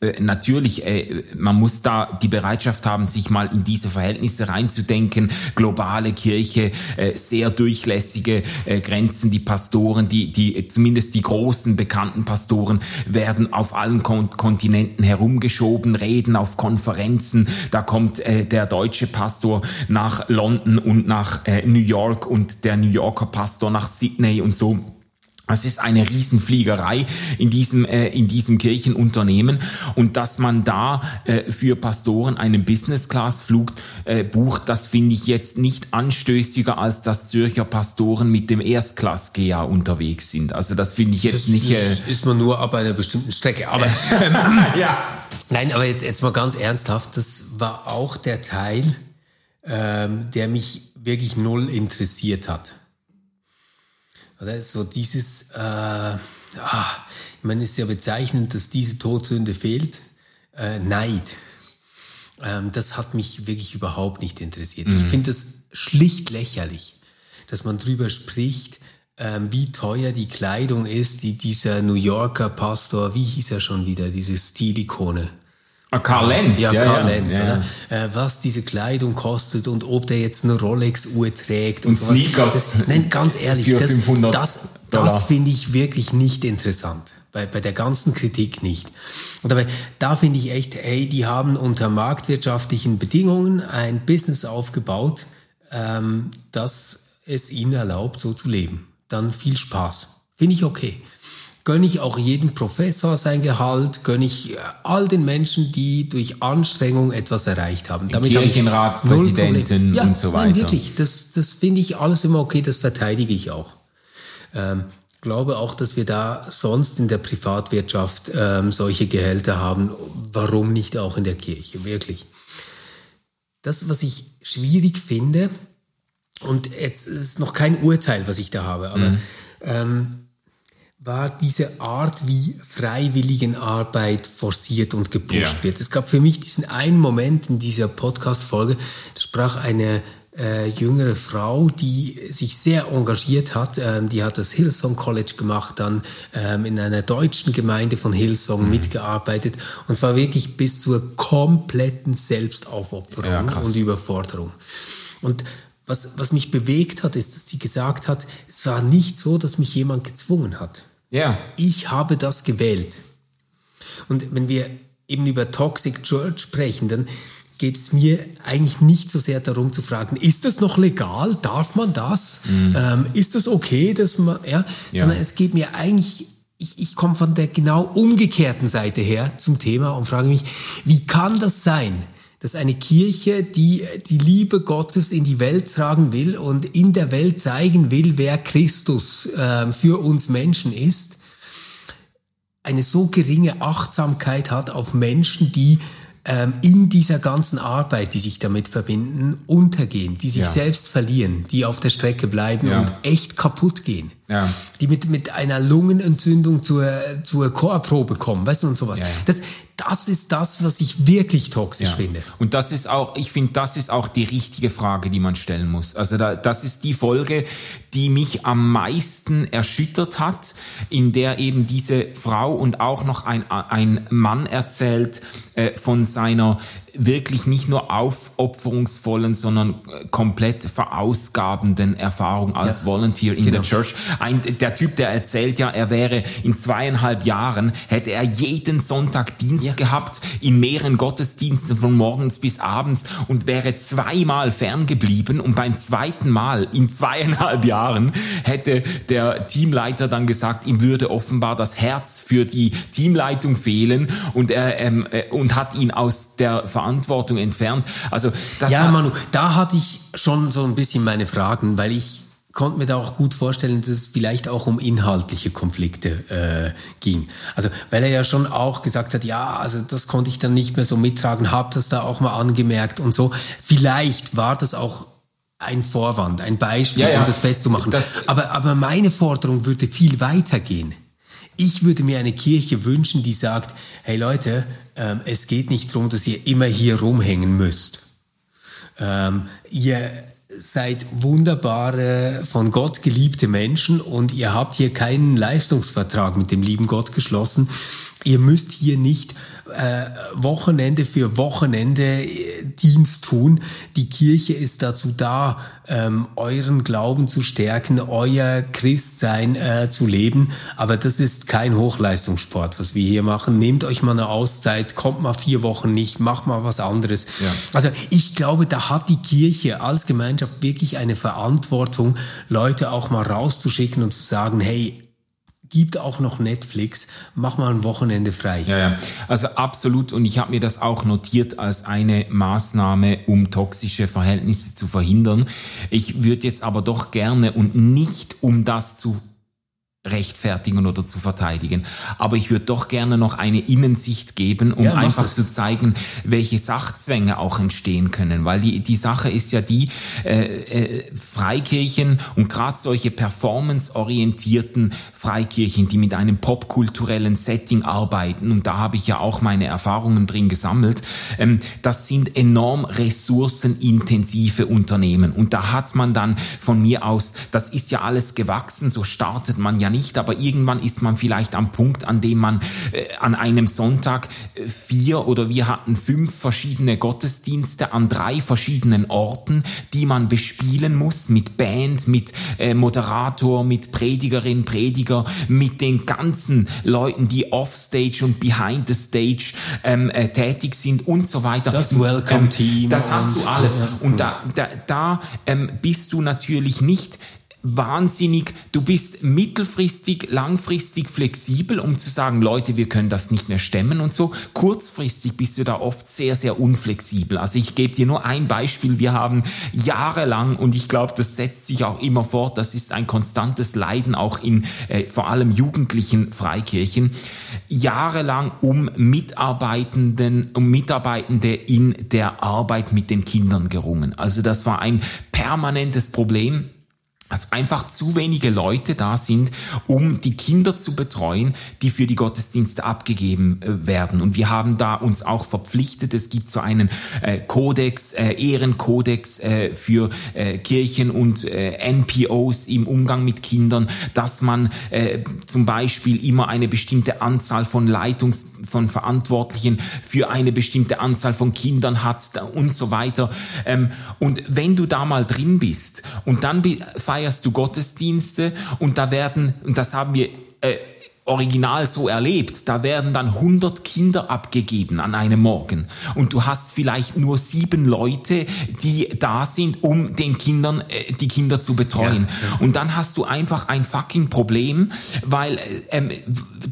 äh, natürlich, äh, man muss da die Bereitschaft haben, sich mal in diese Verhältnisse reinzudenken. Globale Kirche, äh, sehr durchlässige äh, Grenzen. Die Pastoren, die, die, zumindest die großen bekannten Pastoren werden auf allen Kon Kontinenten herumgeschoben, reden auf Konferenzen. Da kommt äh, der deutsche Pastor nach London und nach äh, New York und der New Yorker Pastor nach Sydney und so. Es ist eine Riesenfliegerei in diesem, äh, in diesem Kirchenunternehmen und dass man da äh, für Pastoren einen Business-Class-Flug äh, bucht, das finde ich jetzt nicht anstößiger, als dass Zürcher Pastoren mit dem Erstklass-GA unterwegs sind. Also das finde ich jetzt das, nicht... Äh, ist man nur ab einer bestimmten Strecke. Aber [LAUGHS] ja. Nein, aber jetzt, jetzt mal ganz ernsthaft, das war auch der Teil, ähm, der mich wirklich null interessiert hat. Oder? So dieses, äh, ah, ich meine, es ist ja bezeichnend, dass diese Todsünde fehlt. Äh, Neid. Ähm, das hat mich wirklich überhaupt nicht interessiert. Mhm. Ich finde das schlicht lächerlich, dass man drüber spricht, ähm, wie teuer die Kleidung ist, die dieser New Yorker Pastor, wie hieß er schon wieder, diese Stilikone, Ah, Karl Lenz. Ja, ja Karl ja, Lenz, ja. Äh, was diese Kleidung kostet und ob der jetzt eine Rolex-Uhr trägt. Und, und Sneakers. Das, nein, ganz ehrlich, für das, 500 das, das finde ich wirklich nicht interessant. Bei, bei der ganzen Kritik nicht. Und dabei, da finde ich echt, hey, die haben unter marktwirtschaftlichen Bedingungen ein Business aufgebaut, ähm, das es ihnen erlaubt, so zu leben. Dann viel Spaß. Finde ich okay gönne ich auch jedem Professor sein Gehalt, gönne ich äh, all den Menschen, die durch Anstrengung etwas erreicht haben. Damit Kirchenratspräsidenten ja, und so weiter. Nein, wirklich, das, das finde ich alles immer okay, das verteidige ich auch. Ähm, glaube auch, dass wir da sonst in der Privatwirtschaft ähm, solche Gehälter haben. Warum nicht auch in der Kirche? Wirklich. Das, was ich schwierig finde, und jetzt ist noch kein Urteil, was ich da habe, aber mhm. ähm, war diese Art, wie Freiwilligenarbeit forciert und gepusht ja. wird. Es gab für mich diesen einen Moment in dieser Podcast-Folge, da sprach eine äh, jüngere Frau, die sich sehr engagiert hat. Ähm, die hat das Hillsong College gemacht, dann ähm, in einer deutschen Gemeinde von Hillsong mhm. mitgearbeitet und zwar wirklich bis zur kompletten Selbstaufopferung ja, und Überforderung. Und was, was mich bewegt hat, ist, dass sie gesagt hat, es war nicht so, dass mich jemand gezwungen hat. Ja. Ich habe das gewählt. Und wenn wir eben über Toxic Church sprechen, dann geht es mir eigentlich nicht so sehr darum zu fragen, ist das noch legal? Darf man das? Mhm. Ähm, ist das okay, dass man, ja? ja? Sondern es geht mir eigentlich, ich, ich komme von der genau umgekehrten Seite her zum Thema und frage mich, wie kann das sein, dass eine Kirche, die die Liebe Gottes in die Welt tragen will und in der Welt zeigen will, wer Christus äh, für uns Menschen ist, eine so geringe Achtsamkeit hat auf Menschen, die ähm, in dieser ganzen Arbeit, die sich damit verbinden, untergehen, die sich ja. selbst verlieren, die auf der Strecke bleiben ja. und echt kaputt gehen. Ja. Die mit, mit einer Lungenentzündung zur, zur Chorprobe kommen, weißt du, und sowas. Das, das ist das, was ich wirklich toxisch ja. finde. Und das ist auch, ich finde, das ist auch die richtige Frage, die man stellen muss. Also da, das ist die Folge, die mich am meisten erschüttert hat, in der eben diese Frau und auch noch ein, ein Mann erzählt äh, von seiner wirklich nicht nur aufopferungsvollen, sondern äh, komplett verausgabenden Erfahrung als ja, Volunteer in genau. der Church. Ein, der Typ, der erzählt ja, er wäre in zweieinhalb Jahren, hätte er jeden Sonntag Dienst ja. gehabt, in mehreren Gottesdiensten von morgens bis abends und wäre zweimal ferngeblieben und beim zweiten Mal in zweieinhalb Jahren hätte der Teamleiter dann gesagt, ihm würde offenbar das Herz für die Teamleitung fehlen und er ähm, äh, und hat ihn aus der Verantwortung entfernt. Also das ja, Manu, da hatte ich schon so ein bisschen meine Fragen, weil ich konnte mir da auch gut vorstellen, dass es vielleicht auch um inhaltliche Konflikte äh, ging. Also weil er ja schon auch gesagt hat, ja, also das konnte ich dann nicht mehr so mittragen, habe das da auch mal angemerkt und so. Vielleicht war das auch ein Vorwand, ein Beispiel, ja, ja. um das festzumachen. Das aber, aber meine Forderung würde viel weiter gehen. Ich würde mir eine Kirche wünschen, die sagt, hey Leute, ähm, es geht nicht darum, dass ihr immer hier rumhängen müsst. Ähm, ihr seid wunderbare, von Gott geliebte Menschen und ihr habt hier keinen Leistungsvertrag mit dem lieben Gott geschlossen. Ihr müsst hier nicht äh, Wochenende für Wochenende äh, Dienst tun. Die Kirche ist dazu da, ähm, euren Glauben zu stärken, euer Christsein äh, zu leben. Aber das ist kein Hochleistungssport, was wir hier machen. Nehmt euch mal eine Auszeit, kommt mal vier Wochen nicht, macht mal was anderes. Ja. Also ich glaube, da hat die Kirche als Gemeinschaft wirklich eine Verantwortung, Leute auch mal rauszuschicken und zu sagen, hey, gibt auch noch Netflix, mach mal ein Wochenende frei. Ja, ja. Also absolut. Und ich habe mir das auch notiert als eine Maßnahme, um toxische Verhältnisse zu verhindern. Ich würde jetzt aber doch gerne und nicht um das zu rechtfertigen oder zu verteidigen. Aber ich würde doch gerne noch eine Innensicht geben, um ja, einfach das. zu zeigen, welche Sachzwänge auch entstehen können. Weil die, die Sache ist ja die, äh, äh, Freikirchen und gerade solche performanceorientierten Freikirchen, die mit einem popkulturellen Setting arbeiten, und da habe ich ja auch meine Erfahrungen drin gesammelt, ähm, das sind enorm ressourcenintensive Unternehmen. Und da hat man dann von mir aus, das ist ja alles gewachsen, so startet man ja nicht nicht, aber irgendwann ist man vielleicht am Punkt, an dem man äh, an einem Sonntag äh, vier oder wir hatten fünf verschiedene Gottesdienste an drei verschiedenen Orten, die man bespielen muss mit Band, mit äh, Moderator, mit Predigerin, Prediger, mit den ganzen Leuten, die offstage und behind the stage ähm, äh, tätig sind und so weiter. Das Welcome Team. Ähm, das hast du alles. Und da, da, da ähm, bist du natürlich nicht wahnsinnig, du bist mittelfristig, langfristig flexibel, um zu sagen, Leute, wir können das nicht mehr stemmen und so. Kurzfristig bist du da oft sehr, sehr unflexibel. Also ich gebe dir nur ein Beispiel. Wir haben jahrelang, und ich glaube, das setzt sich auch immer fort, das ist ein konstantes Leiden auch in äh, vor allem jugendlichen Freikirchen, jahrelang um Mitarbeitenden, um Mitarbeitende in der Arbeit mit den Kindern gerungen. Also das war ein permanentes Problem dass einfach zu wenige Leute da sind, um die Kinder zu betreuen, die für die Gottesdienste abgegeben äh, werden. Und wir haben da uns auch verpflichtet, es gibt so einen äh, Kodex, äh, Ehrenkodex äh, für äh, Kirchen und äh, NPOs im Umgang mit Kindern, dass man äh, zum Beispiel immer eine bestimmte Anzahl von Leitungs von Verantwortlichen für eine bestimmte Anzahl von Kindern hat und so weiter. Ähm, und wenn du da mal drin bist und dann feierst du Gottesdienste und da werden, und das haben wir äh, original so erlebt. Da werden dann 100 Kinder abgegeben an einem Morgen und du hast vielleicht nur sieben Leute, die da sind, um den Kindern äh, die Kinder zu betreuen. Ja, ja. Und dann hast du einfach ein fucking Problem, weil äh, ähm,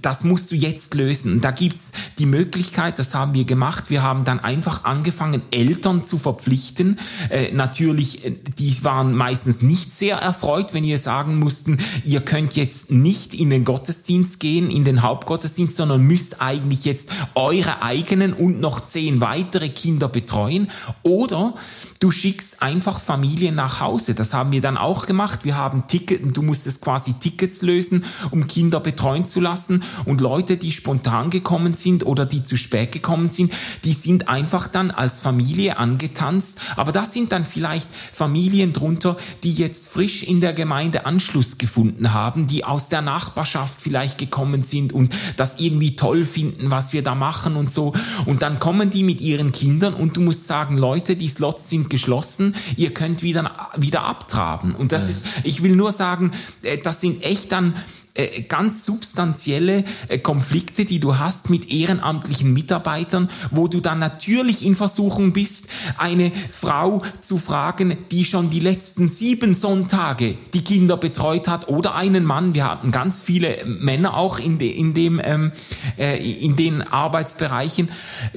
das musst du jetzt lösen. Da gibt's die Möglichkeit, das haben wir gemacht. Wir haben dann einfach angefangen, Eltern zu verpflichten. Äh, natürlich, äh, die waren meistens nicht sehr erfreut, wenn wir sagen mussten, ihr könnt jetzt nicht in den Gottesdienst gehen gehen in den Hauptgottesdienst, sondern müsst eigentlich jetzt eure eigenen und noch zehn weitere Kinder betreuen. Oder du schickst einfach Familien nach Hause. Das haben wir dann auch gemacht. Wir haben Tickets, du musstest quasi Tickets lösen, um Kinder betreuen zu lassen. Und Leute, die spontan gekommen sind oder die zu spät gekommen sind, die sind einfach dann als Familie angetanzt. Aber das sind dann vielleicht Familien drunter, die jetzt frisch in der Gemeinde Anschluss gefunden haben, die aus der Nachbarschaft vielleicht gekommen gekommen sind und das irgendwie toll finden, was wir da machen und so. Und dann kommen die mit ihren Kindern und du musst sagen, Leute, die Slots sind geschlossen, ihr könnt wieder, wieder abtraben. Und das ja. ist, ich will nur sagen, äh, das sind echt dann äh, ganz substanzielle äh, Konflikte, die du hast mit ehrenamtlichen Mitarbeitern, wo du dann natürlich in Versuchung bist, eine Frau zu fragen, die schon die letzten sieben Sonntage die Kinder betreut hat oder einen Mann. Wir hatten ganz viele Männer auch in, de, in dem ähm, äh, in den Arbeitsbereichen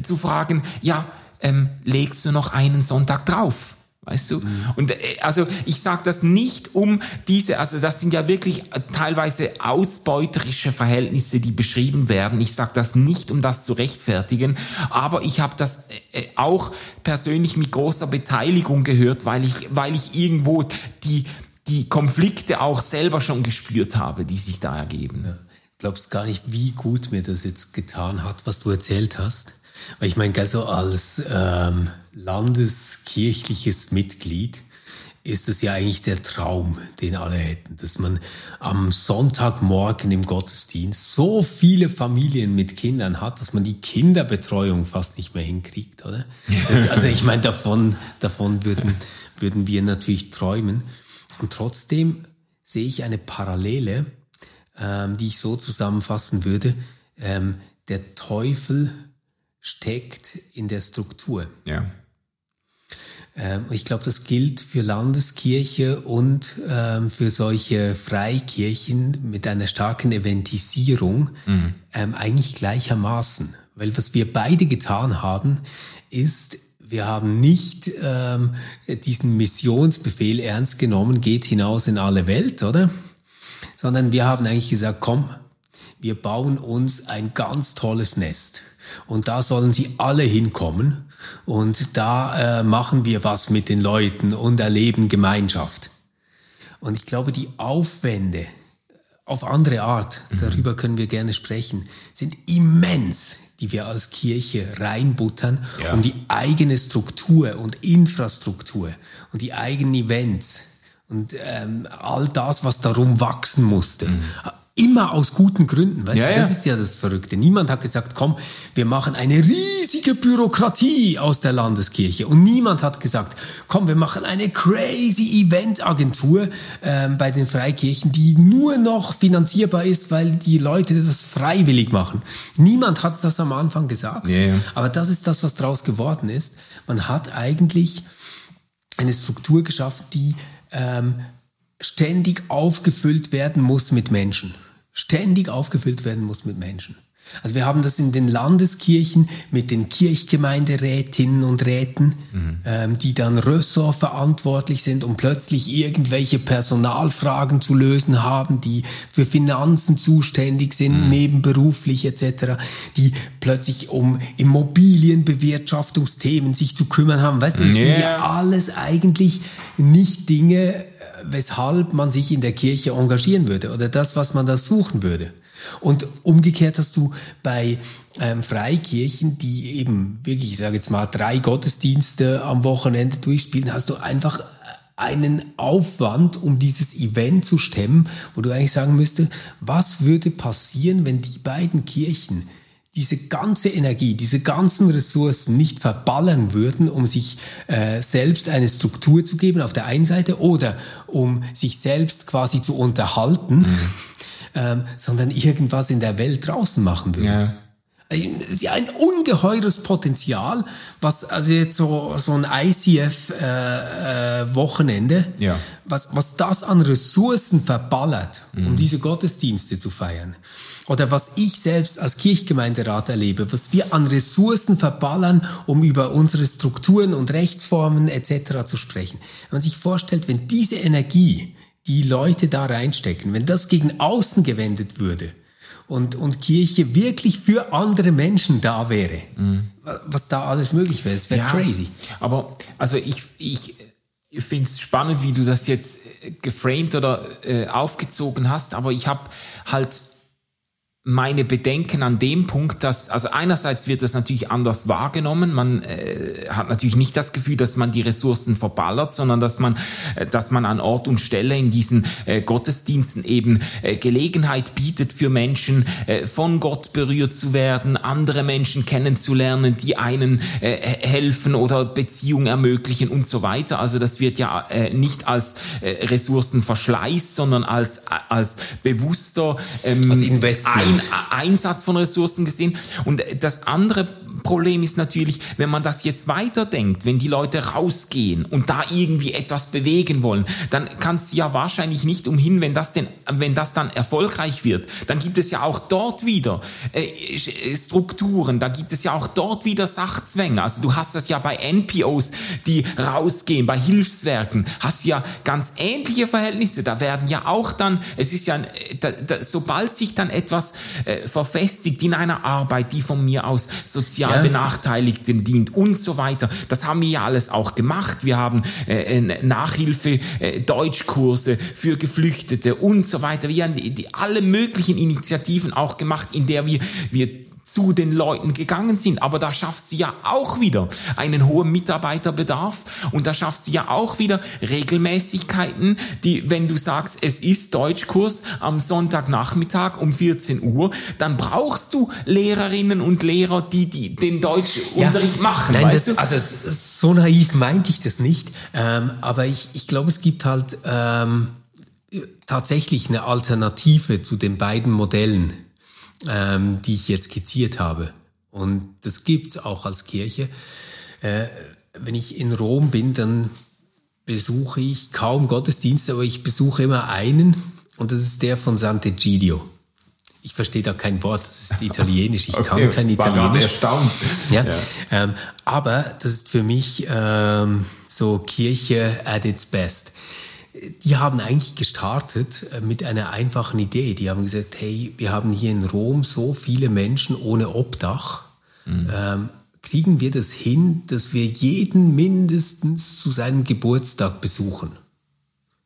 zu fragen, ja, ähm, legst du noch einen Sonntag drauf? Weißt du? Mhm. Und äh, also ich sage das nicht um diese, also das sind ja wirklich teilweise ausbeuterische Verhältnisse, die beschrieben werden. Ich sage das nicht, um das zu rechtfertigen, aber ich habe das äh, auch persönlich mit großer Beteiligung gehört, weil ich, weil ich irgendwo die die Konflikte auch selber schon gespürt habe, die sich da ergeben. Ja. Glaubst gar nicht, wie gut mir das jetzt getan hat, was du erzählt hast. Weil ich meine, so als ähm, landeskirchliches Mitglied ist es ja eigentlich der Traum, den alle hätten, dass man am Sonntagmorgen im Gottesdienst so viele Familien mit Kindern hat, dass man die Kinderbetreuung fast nicht mehr hinkriegt, oder? Also ich meine, davon, davon würden, würden wir natürlich träumen. Und trotzdem sehe ich eine Parallele, ähm, die ich so zusammenfassen würde. Ähm, der Teufel steckt in der Struktur. Ja. Ähm, ich glaube, das gilt für Landeskirche und ähm, für solche Freikirchen mit einer starken Eventisierung mhm. ähm, eigentlich gleichermaßen. Weil was wir beide getan haben, ist, wir haben nicht ähm, diesen Missionsbefehl ernst genommen, geht hinaus in alle Welt, oder? Sondern wir haben eigentlich gesagt, komm, wir bauen uns ein ganz tolles Nest. Und da sollen sie alle hinkommen. Und da äh, machen wir was mit den Leuten und erleben Gemeinschaft. Und ich glaube, die Aufwände auf andere Art, mhm. darüber können wir gerne sprechen, sind immens, die wir als Kirche reinbuttern, ja. um die eigene Struktur und Infrastruktur und die eigenen Events und ähm, all das, was darum wachsen musste, mhm immer aus guten Gründen. Weißt ja, du, das ja. ist ja das Verrückte. Niemand hat gesagt, komm, wir machen eine riesige Bürokratie aus der Landeskirche. Und niemand hat gesagt, komm, wir machen eine crazy Eventagentur ähm, bei den Freikirchen, die nur noch finanzierbar ist, weil die Leute das freiwillig machen. Niemand hat das am Anfang gesagt. Ja, Aber das ist das, was daraus geworden ist. Man hat eigentlich eine Struktur geschaffen, die ähm, ständig aufgefüllt werden muss mit Menschen ständig aufgefüllt werden muss mit Menschen. Also wir haben das in den Landeskirchen mit den Kirchgemeinderätinnen und Räten, mhm. ähm, die dann Ressort verantwortlich sind und plötzlich irgendwelche Personalfragen zu lösen haben, die für Finanzen zuständig sind, mhm. nebenberuflich etc., die plötzlich um Immobilienbewirtschaftungsthemen sich zu kümmern haben. Weißt du, das yeah. sind ja alles eigentlich nicht Dinge, weshalb man sich in der Kirche engagieren würde oder das, was man da suchen würde. Und umgekehrt hast du bei ähm, Freikirchen, die eben wirklich, ich sage jetzt mal, drei Gottesdienste am Wochenende durchspielen, hast du einfach einen Aufwand, um dieses Event zu stemmen, wo du eigentlich sagen müsste, was würde passieren, wenn die beiden Kirchen diese ganze Energie, diese ganzen Ressourcen nicht verballern würden, um sich äh, selbst eine Struktur zu geben auf der einen Seite oder um sich selbst quasi zu unterhalten, mhm. [LAUGHS] ähm, sondern irgendwas in der Welt draußen machen würden. Ja. Es ist ja ein ungeheures Potenzial, was also jetzt so, so ein ICF-Wochenende, äh, äh, ja. was, was das an Ressourcen verballert, mhm. um diese Gottesdienste zu feiern. Oder was ich selbst als Kirchgemeinderat erlebe, was wir an Ressourcen verballern, um über unsere Strukturen und Rechtsformen etc. zu sprechen. Wenn man sich vorstellt, wenn diese Energie, die Leute da reinstecken, wenn das gegen außen gewendet würde, und, und Kirche wirklich für andere Menschen da wäre, mhm. was da alles möglich wäre. Es wäre ja, crazy. Aber also ich, ich finde es spannend, wie du das jetzt geframed oder äh, aufgezogen hast, aber ich habe halt meine Bedenken an dem Punkt, dass, also einerseits wird das natürlich anders wahrgenommen. Man äh, hat natürlich nicht das Gefühl, dass man die Ressourcen verballert, sondern dass man, äh, dass man an Ort und Stelle in diesen äh, Gottesdiensten eben äh, Gelegenheit bietet für Menschen, äh, von Gott berührt zu werden, andere Menschen kennenzulernen, die einen äh, helfen oder Beziehungen ermöglichen und so weiter. Also das wird ja äh, nicht als äh, Ressourcenverschleiß, sondern als, als bewusster ähm, als Investment. Ein Einsatz von Ressourcen gesehen. Und das andere, Problem ist natürlich, wenn man das jetzt weiterdenkt, wenn die Leute rausgehen und da irgendwie etwas bewegen wollen, dann kannst du ja wahrscheinlich nicht umhin, wenn das denn, wenn das dann erfolgreich wird, dann gibt es ja auch dort wieder äh, Strukturen, da gibt es ja auch dort wieder Sachzwänge. Also du hast das ja bei NPOs, die rausgehen, bei Hilfswerken, hast ja ganz ähnliche Verhältnisse. Da werden ja auch dann, es ist ja, da, da, sobald sich dann etwas äh, verfestigt in einer Arbeit, die von mir aus sozial ja. Benachteiligten dient und so weiter. Das haben wir ja alles auch gemacht. Wir haben äh, äh Nachhilfe, äh, Deutschkurse für Geflüchtete und so weiter. Wir haben die, die, alle möglichen Initiativen auch gemacht, in der wir, wir zu den Leuten gegangen sind. Aber da schaffst du ja auch wieder einen hohen Mitarbeiterbedarf und da schaffst du ja auch wieder Regelmäßigkeiten, die, wenn du sagst, es ist Deutschkurs am Sonntagnachmittag um 14 Uhr, dann brauchst du Lehrerinnen und Lehrer, die, die den Deutschunterricht ja, machen. Nein, das, also so naiv meinte ich das nicht. Ähm, aber ich, ich glaube, es gibt halt ähm, tatsächlich eine Alternative zu den beiden Modellen ähm, die ich jetzt skizziert habe. Und das gibt's auch als Kirche. Äh, wenn ich in Rom bin, dann besuche ich kaum Gottesdienste, aber ich besuche immer einen und das ist der von Sant'Egidio. Ich verstehe da kein Wort, das ist italienisch, ich [LAUGHS] okay, kann kein Italienisch. War erstaunt. [LAUGHS] Ja, ja. Ähm, aber das ist für mich ähm, so Kirche at its best die haben eigentlich gestartet äh, mit einer einfachen Idee. Die haben gesagt, hey, wir haben hier in Rom so viele Menschen ohne Obdach. Mhm. Ähm, kriegen wir das hin, dass wir jeden mindestens zu seinem Geburtstag besuchen?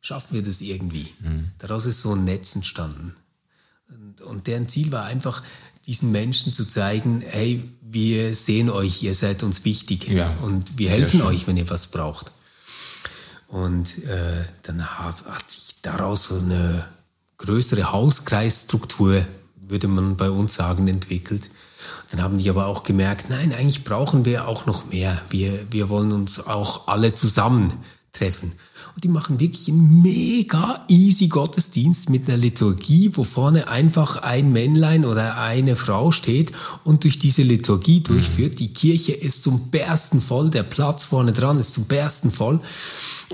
Schaffen wir das irgendwie? Mhm. Daraus ist so ein Netz entstanden. Und, und deren Ziel war einfach, diesen Menschen zu zeigen, hey, wir sehen euch, ihr seid uns wichtig ja, und wir helfen euch, wenn ihr was braucht. Und äh, dann hat, hat sich daraus so eine größere Hauskreisstruktur, würde man bei uns sagen, entwickelt. Dann haben die aber auch gemerkt, nein, eigentlich brauchen wir auch noch mehr. Wir, wir wollen uns auch alle zusammentreffen. Und die machen wirklich einen mega easy Gottesdienst mit einer Liturgie, wo vorne einfach ein Männlein oder eine Frau steht und durch diese Liturgie durchführt. Die Kirche ist zum Bersten voll, der Platz vorne dran ist zum Bersten voll.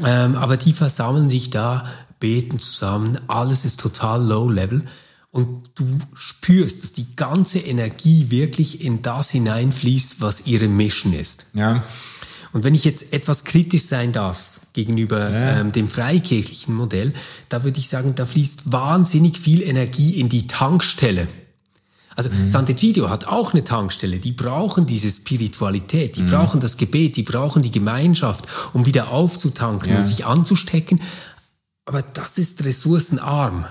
Ähm, aber die versammeln sich da, beten zusammen, alles ist total low level. Und du spürst, dass die ganze Energie wirklich in das hineinfließt, was ihre Mission ist. Ja. Und wenn ich jetzt etwas kritisch sein darf gegenüber ja. ähm, dem freikirchlichen Modell, da würde ich sagen, da fließt wahnsinnig viel Energie in die Tankstelle. Also mhm. Sant'Egidio hat auch eine Tankstelle. Die brauchen diese Spiritualität, die mhm. brauchen das Gebet, die brauchen die Gemeinschaft, um wieder aufzutanken ja. und sich anzustecken. Aber das ist ressourcenarm.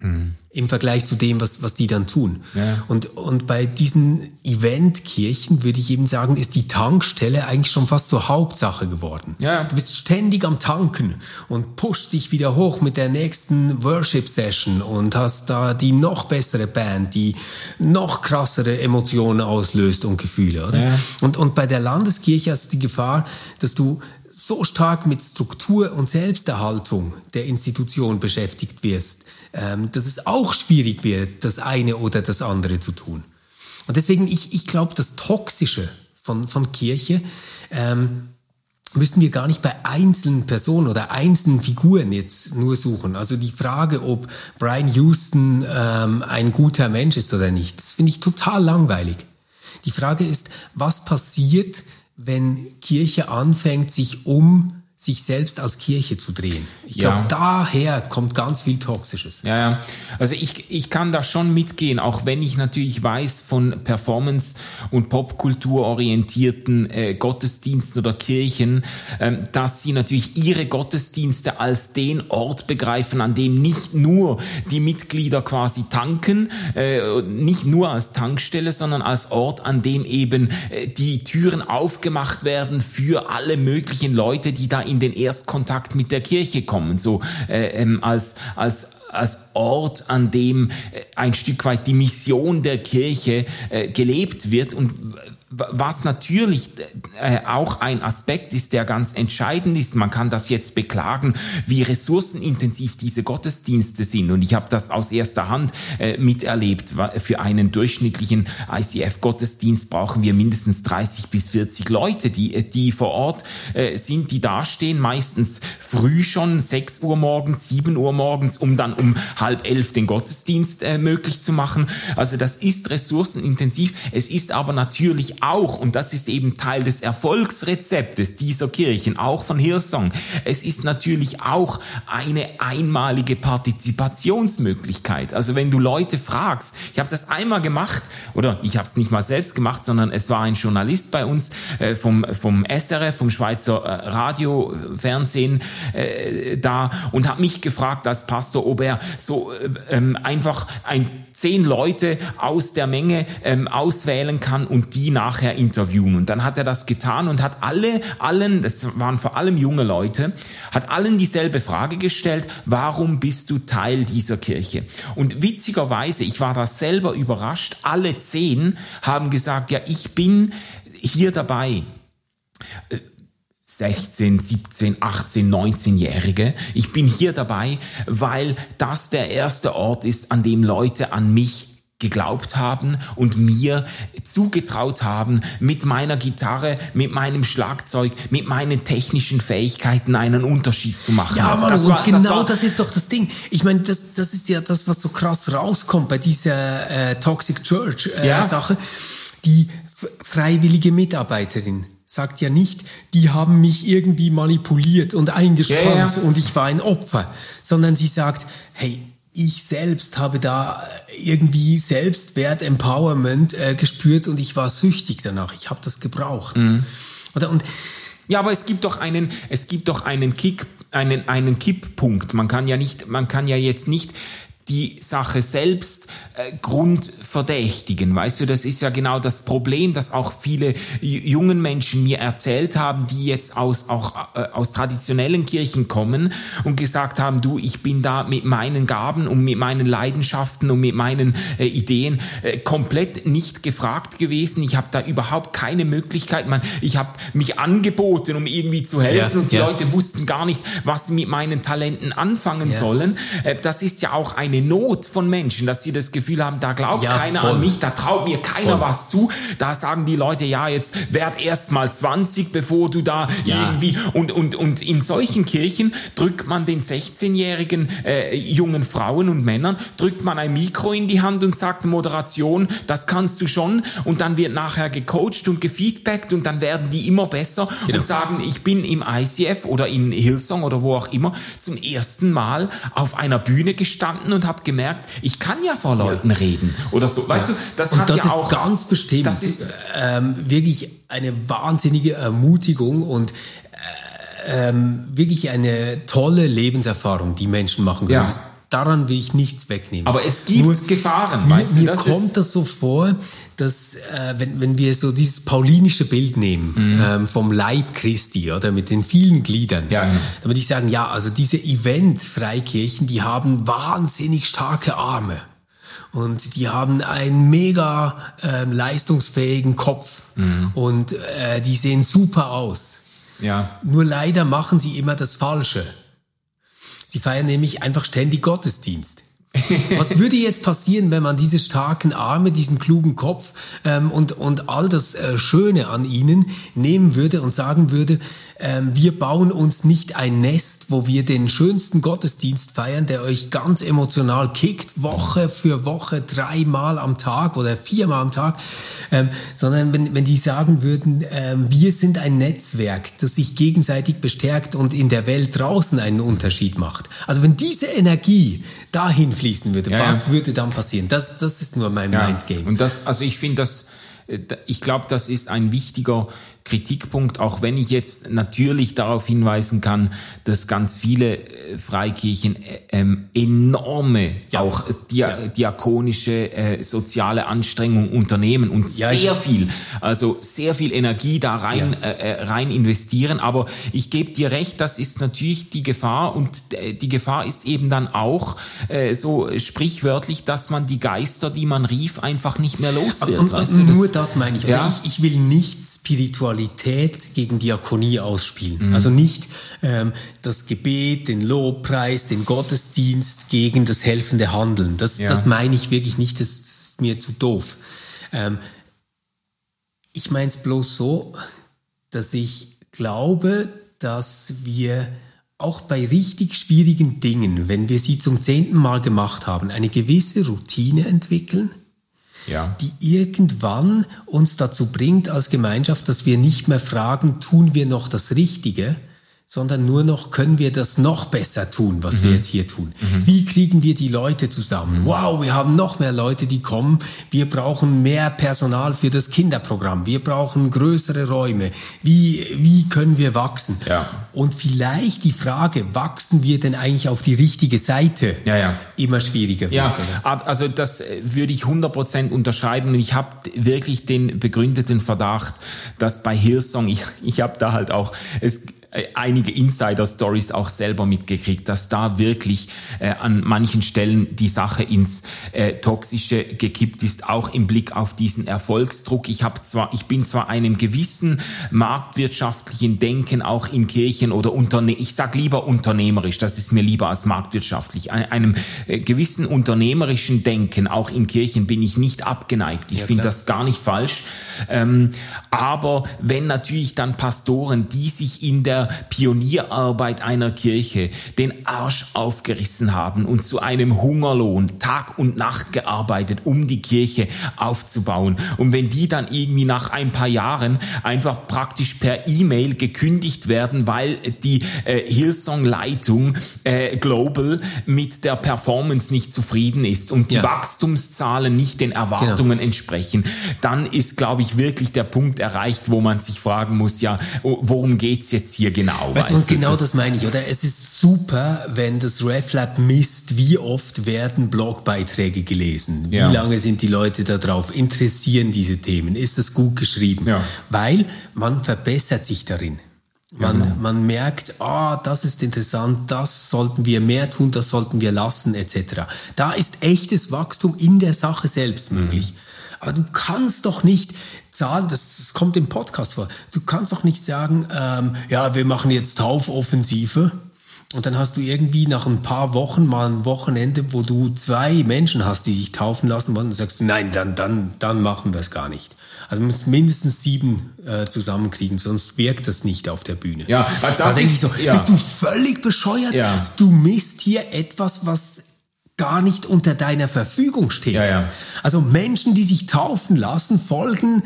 Mhm. Im Vergleich zu dem, was, was die dann tun. Ja. Und, und bei diesen Eventkirchen würde ich eben sagen, ist die Tankstelle eigentlich schon fast zur Hauptsache geworden. Ja. Du bist ständig am Tanken und pushst dich wieder hoch mit der nächsten Worship-Session und hast da die noch bessere Band, die noch krassere Emotionen auslöst und Gefühle. Oder? Ja. Und, und bei der Landeskirche hast du die Gefahr, dass du so stark mit Struktur und Selbsterhaltung der Institution beschäftigt wirst, ähm, dass es auch schwierig wird, das eine oder das andere zu tun. Und deswegen, ich, ich glaube, das Toxische von, von Kirche ähm, müssen wir gar nicht bei einzelnen Personen oder einzelnen Figuren jetzt nur suchen. Also die Frage, ob Brian Houston ähm, ein guter Mensch ist oder nicht, das finde ich total langweilig. Die Frage ist, was passiert, wenn Kirche anfängt, sich um sich selbst als Kirche zu drehen. Ich ja. glaube, daher kommt ganz viel Toxisches. Ja, ja. Also ich, ich kann da schon mitgehen, auch wenn ich natürlich weiß von Performance- und Popkultur orientierten äh, Gottesdiensten oder Kirchen, ähm, dass sie natürlich ihre Gottesdienste als den Ort begreifen, an dem nicht nur die Mitglieder quasi tanken, äh, nicht nur als Tankstelle, sondern als Ort, an dem eben äh, die Türen aufgemacht werden für alle möglichen Leute, die da in den Erstkontakt mit der Kirche kommen, so äh, ähm, als als als Ort, an dem äh, ein Stück weit die Mission der Kirche äh, gelebt wird. Und was natürlich äh, auch ein Aspekt ist, der ganz entscheidend ist. Man kann das jetzt beklagen, wie ressourcenintensiv diese Gottesdienste sind. Und ich habe das aus erster Hand äh, miterlebt. Für einen durchschnittlichen ICF-Gottesdienst brauchen wir mindestens 30 bis 40 Leute, die, die vor Ort äh, sind, die dastehen, meistens früh schon, 6 Uhr morgens, 7 Uhr morgens, um dann um halb elf den Gottesdienst äh, möglich zu machen. Also das ist ressourcenintensiv. Es ist aber natürlich auch, und das ist eben Teil des Erfolgsrezeptes dieser Kirchen, auch von Hillsong, es ist natürlich auch eine einmalige Partizipationsmöglichkeit. Also wenn du Leute fragst, ich habe das einmal gemacht, oder ich habe es nicht mal selbst gemacht, sondern es war ein Journalist bei uns äh, vom, vom SRF, vom Schweizer äh, Radio, Fernsehen äh, da und hat mich gefragt als Pastor, ob er so äh, ähm, einfach ein zehn Leute aus der Menge ähm, auswählen kann und die nachher interviewen. Und dann hat er das getan und hat alle, allen, das waren vor allem junge Leute, hat allen dieselbe Frage gestellt, warum bist du Teil dieser Kirche? Und witzigerweise, ich war da selber überrascht, alle zehn haben gesagt, ja, ich bin hier dabei. 16, 17, 18, 19-Jährige. Ich bin hier dabei, weil das der erste Ort ist, an dem Leute an mich geglaubt haben und mir zugetraut haben, mit meiner Gitarre, mit meinem Schlagzeug, mit meinen technischen Fähigkeiten einen Unterschied zu machen. Ja, Mann, das und war, genau das, war, das, ist doch das Ding. Ich meine, das, das ist ja das, was so krass rauskommt bei dieser äh, Toxic Church äh, ja. Sache. Die freiwillige Mitarbeiterin sagt ja nicht, die haben mich irgendwie manipuliert und eingespannt ja, ja. und ich war ein Opfer, sondern sie sagt, hey, ich selbst habe da irgendwie Selbstwert, Empowerment äh, gespürt und ich war süchtig danach. Ich habe das gebraucht. Mhm. Oder und ja, aber es gibt doch einen, es gibt doch einen Kick, einen, einen Kipppunkt. Man kann ja nicht, man kann ja jetzt nicht die Sache selbst äh, grundverdächtigen. Weißt du, das ist ja genau das Problem, das auch viele jungen Menschen mir erzählt haben, die jetzt aus, auch äh, aus traditionellen Kirchen kommen und gesagt haben, du, ich bin da mit meinen Gaben und mit meinen Leidenschaften und mit meinen äh, Ideen äh, komplett nicht gefragt gewesen. Ich habe da überhaupt keine Möglichkeit. Man, ich habe mich angeboten, um irgendwie zu helfen ja, und die ja. Leute wussten gar nicht, was sie mit meinen Talenten anfangen ja. sollen. Äh, das ist ja auch eine Not von Menschen, dass sie das Gefühl haben, da glaubt ja, keiner voll. an mich, da traut mir keiner voll. was zu. Da sagen die Leute, ja, jetzt werd erst mal 20, bevor du da ja. irgendwie und und und in solchen Kirchen drückt man den 16-jährigen äh, jungen Frauen und Männern drückt man ein Mikro in die Hand und sagt Moderation, das kannst du schon und dann wird nachher gecoacht und gefeedbackt und dann werden die immer besser genau. und sagen, ich bin im ICF oder in Hillsong oder wo auch immer zum ersten Mal auf einer Bühne gestanden und habe gemerkt, ich kann ja vor Leuten ja. reden oder so. Weißt ja. du, das und hat das ja ist auch ganz bestimmt. Das ist ähm, wirklich eine wahnsinnige Ermutigung und äh, ähm, wirklich eine tolle Lebenserfahrung, die Menschen machen können. Ja. Daran will ich nichts wegnehmen. Aber es gibt Nur, Gefahren. Mir, weißt du, mir kommt das so vor, dass äh, wenn, wenn wir so dieses paulinische Bild nehmen mhm. ähm, vom Leib Christi oder mit den vielen Gliedern, ja. dann würde ich sagen, ja, also diese Event-Freikirchen, die haben wahnsinnig starke Arme und die haben einen mega äh, leistungsfähigen Kopf mhm. und äh, die sehen super aus. Ja. Nur leider machen sie immer das Falsche. Sie feiern nämlich einfach ständig Gottesdienst. Was würde jetzt passieren, wenn man diese starken Arme, diesen klugen Kopf ähm, und, und all das äh, Schöne an ihnen nehmen würde und sagen würde, ähm, wir bauen uns nicht ein Nest, wo wir den schönsten Gottesdienst feiern, der euch ganz emotional kickt, Woche für Woche, dreimal am Tag oder viermal am Tag, ähm, sondern wenn, wenn die sagen würden, ähm, wir sind ein Netzwerk, das sich gegenseitig bestärkt und in der Welt draußen einen Unterschied macht. Also wenn diese Energie dahin fließen würde, ja, was ja. würde dann passieren? Das, das ist nur mein. Mindgame. Und das, also ich finde das, äh, ich glaube, das ist ein wichtiger Kritikpunkt, auch wenn ich jetzt natürlich darauf hinweisen kann, dass ganz viele äh, Freikirchen äh, ähm, enorme ja. auch dia ja. diakonische äh, soziale Anstrengungen unternehmen und ja, sehr viel, also sehr viel Energie da rein äh, äh, rein investieren. Aber ich gebe dir recht, das ist natürlich die Gefahr und die Gefahr ist eben dann auch äh, so sprichwörtlich, dass man die Geister, die man rief, einfach nicht mehr los wird. Und, und, und nur das meine ich. Ich. Ich will nicht Spiritualität gegen Diakonie ausspielen. Mhm. Also nicht ähm, das Gebet, den Lobpreis, den Gottesdienst gegen das helfende Handeln. Das, ja. das meine ich wirklich nicht, das ist mir zu doof. Ähm, ich meine es bloß so, dass ich glaube, dass wir auch bei richtig schwierigen Dingen, wenn wir sie zum zehnten Mal gemacht haben, eine gewisse Routine entwickeln, ja. die irgendwann uns dazu bringt als Gemeinschaft, dass wir nicht mehr fragen, tun wir noch das Richtige, sondern nur noch, können wir das noch besser tun, was mhm. wir jetzt hier tun? Mhm. Wie kriegen wir die Leute zusammen? Mhm. Wow, wir haben noch mehr Leute, die kommen. Wir brauchen mehr Personal für das Kinderprogramm. Wir brauchen größere Räume. Wie, wie können wir wachsen? Ja. Und vielleicht die Frage, wachsen wir denn eigentlich auf die richtige Seite? Ja, ja. Immer schwieriger wird. Ja, oder? also das äh, würde ich 100% unterschreiben. Und ich habe wirklich den begründeten Verdacht, dass bei Hillsong, ich, ich habe da halt auch, es, einige Insider-Stories auch selber mitgekriegt, dass da wirklich äh, an manchen Stellen die Sache ins äh, Toxische gekippt ist, auch im Blick auf diesen Erfolgsdruck. Ich habe zwar, ich bin zwar einem gewissen marktwirtschaftlichen Denken auch in Kirchen oder Unterne ich sag lieber unternehmerisch, das ist mir lieber als marktwirtschaftlich, Ein, einem äh, gewissen unternehmerischen Denken auch in Kirchen bin ich nicht abgeneigt. Ich ja, finde das gar nicht falsch. Ähm, aber wenn natürlich dann Pastoren, die sich in der der Pionierarbeit einer Kirche den Arsch aufgerissen haben und zu einem Hungerlohn Tag und Nacht gearbeitet, um die Kirche aufzubauen. Und wenn die dann irgendwie nach ein paar Jahren einfach praktisch per E-Mail gekündigt werden, weil die äh, Hillsong-Leitung äh, Global mit der Performance nicht zufrieden ist und die ja. Wachstumszahlen nicht den Erwartungen genau. entsprechen, dann ist, glaube ich, wirklich der Punkt erreicht, wo man sich fragen muss, ja, worum geht's jetzt hier genau? Weißt, weißt du, genau das, das meine ich, oder? Es ist super, wenn das RefLab misst, wie oft werden Blogbeiträge gelesen? Ja. Wie lange sind die Leute da drauf? Interessieren diese Themen? Ist das gut geschrieben? Ja. Weil man verbessert sich darin. Man, ja, genau. man merkt, ah, das ist interessant, das sollten wir mehr tun, das sollten wir lassen, etc. Da ist echtes Wachstum in der Sache selbst möglich. Mhm. Aber du kannst doch nicht zahlen, das, das kommt im Podcast vor, du kannst doch nicht sagen, ähm, ja, wir machen jetzt Taufoffensive. Und dann hast du irgendwie nach ein paar Wochen mal ein Wochenende, wo du zwei Menschen hast, die sich taufen lassen wollen, und sagst, nein, dann, dann, dann machen wir es gar nicht. Also man muss mindestens sieben äh, zusammenkriegen, sonst wirkt das nicht auf der Bühne. Ja, das da denke ich so, ja. bist du völlig bescheuert? Ja. Du misst hier etwas, was gar nicht unter deiner Verfügung steht. Ja, ja. Also Menschen, die sich taufen lassen, folgen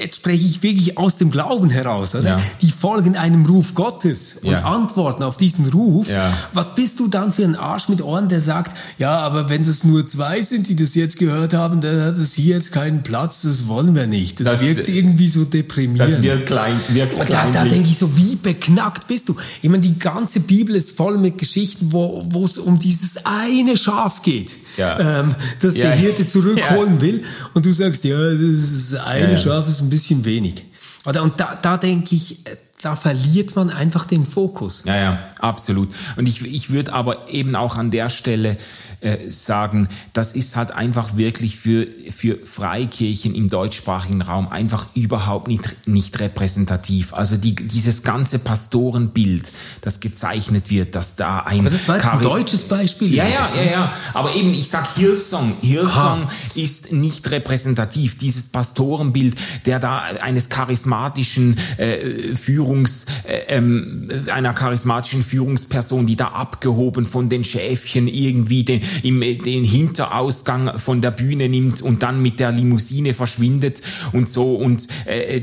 jetzt spreche ich wirklich aus dem Glauben heraus, oder? Ja. Die folgen einem Ruf Gottes und ja. antworten auf diesen Ruf. Ja. Was bist du dann für ein Arsch mit Ohren, der sagt, ja, aber wenn das nur zwei sind, die das jetzt gehört haben, dann hat es hier jetzt keinen Platz, das wollen wir nicht. Das, das wirkt irgendwie so deprimierend. Das wird klein, wirkt klein. Da, da denke ich so, wie beknackt bist du? Ich meine, die ganze Bibel ist voll mit Geschichten, wo es um dieses eine Schaf geht, ja. ähm, das der Hirte zurückholen will. Und du sagst, ja, das eine Schaf ist ein bisschen wenig. Oder, und da, da denke ich, äh, da verliert man einfach den Fokus. Ja, ja, absolut. Und ich, ich würde aber eben auch an der Stelle äh, sagen, das ist halt einfach wirklich für, für Freikirchen im deutschsprachigen Raum einfach überhaupt nicht, nicht repräsentativ. Also die, dieses ganze Pastorenbild, das gezeichnet wird, dass da ein... Aber das war jetzt ein deutsches Beispiel. Ja, ja, ja, ja. Aber eben, ich sag Hillsong. Hillsong ha. ist nicht repräsentativ. Dieses Pastorenbild, der da eines charismatischen äh, Führungs, äh, ähm, einer charismatischen Führungsperson, die da abgehoben von den Schäfchen irgendwie den, im, den Hinterausgang von der Bühne nimmt und dann mit der Limousine verschwindet und so und äh,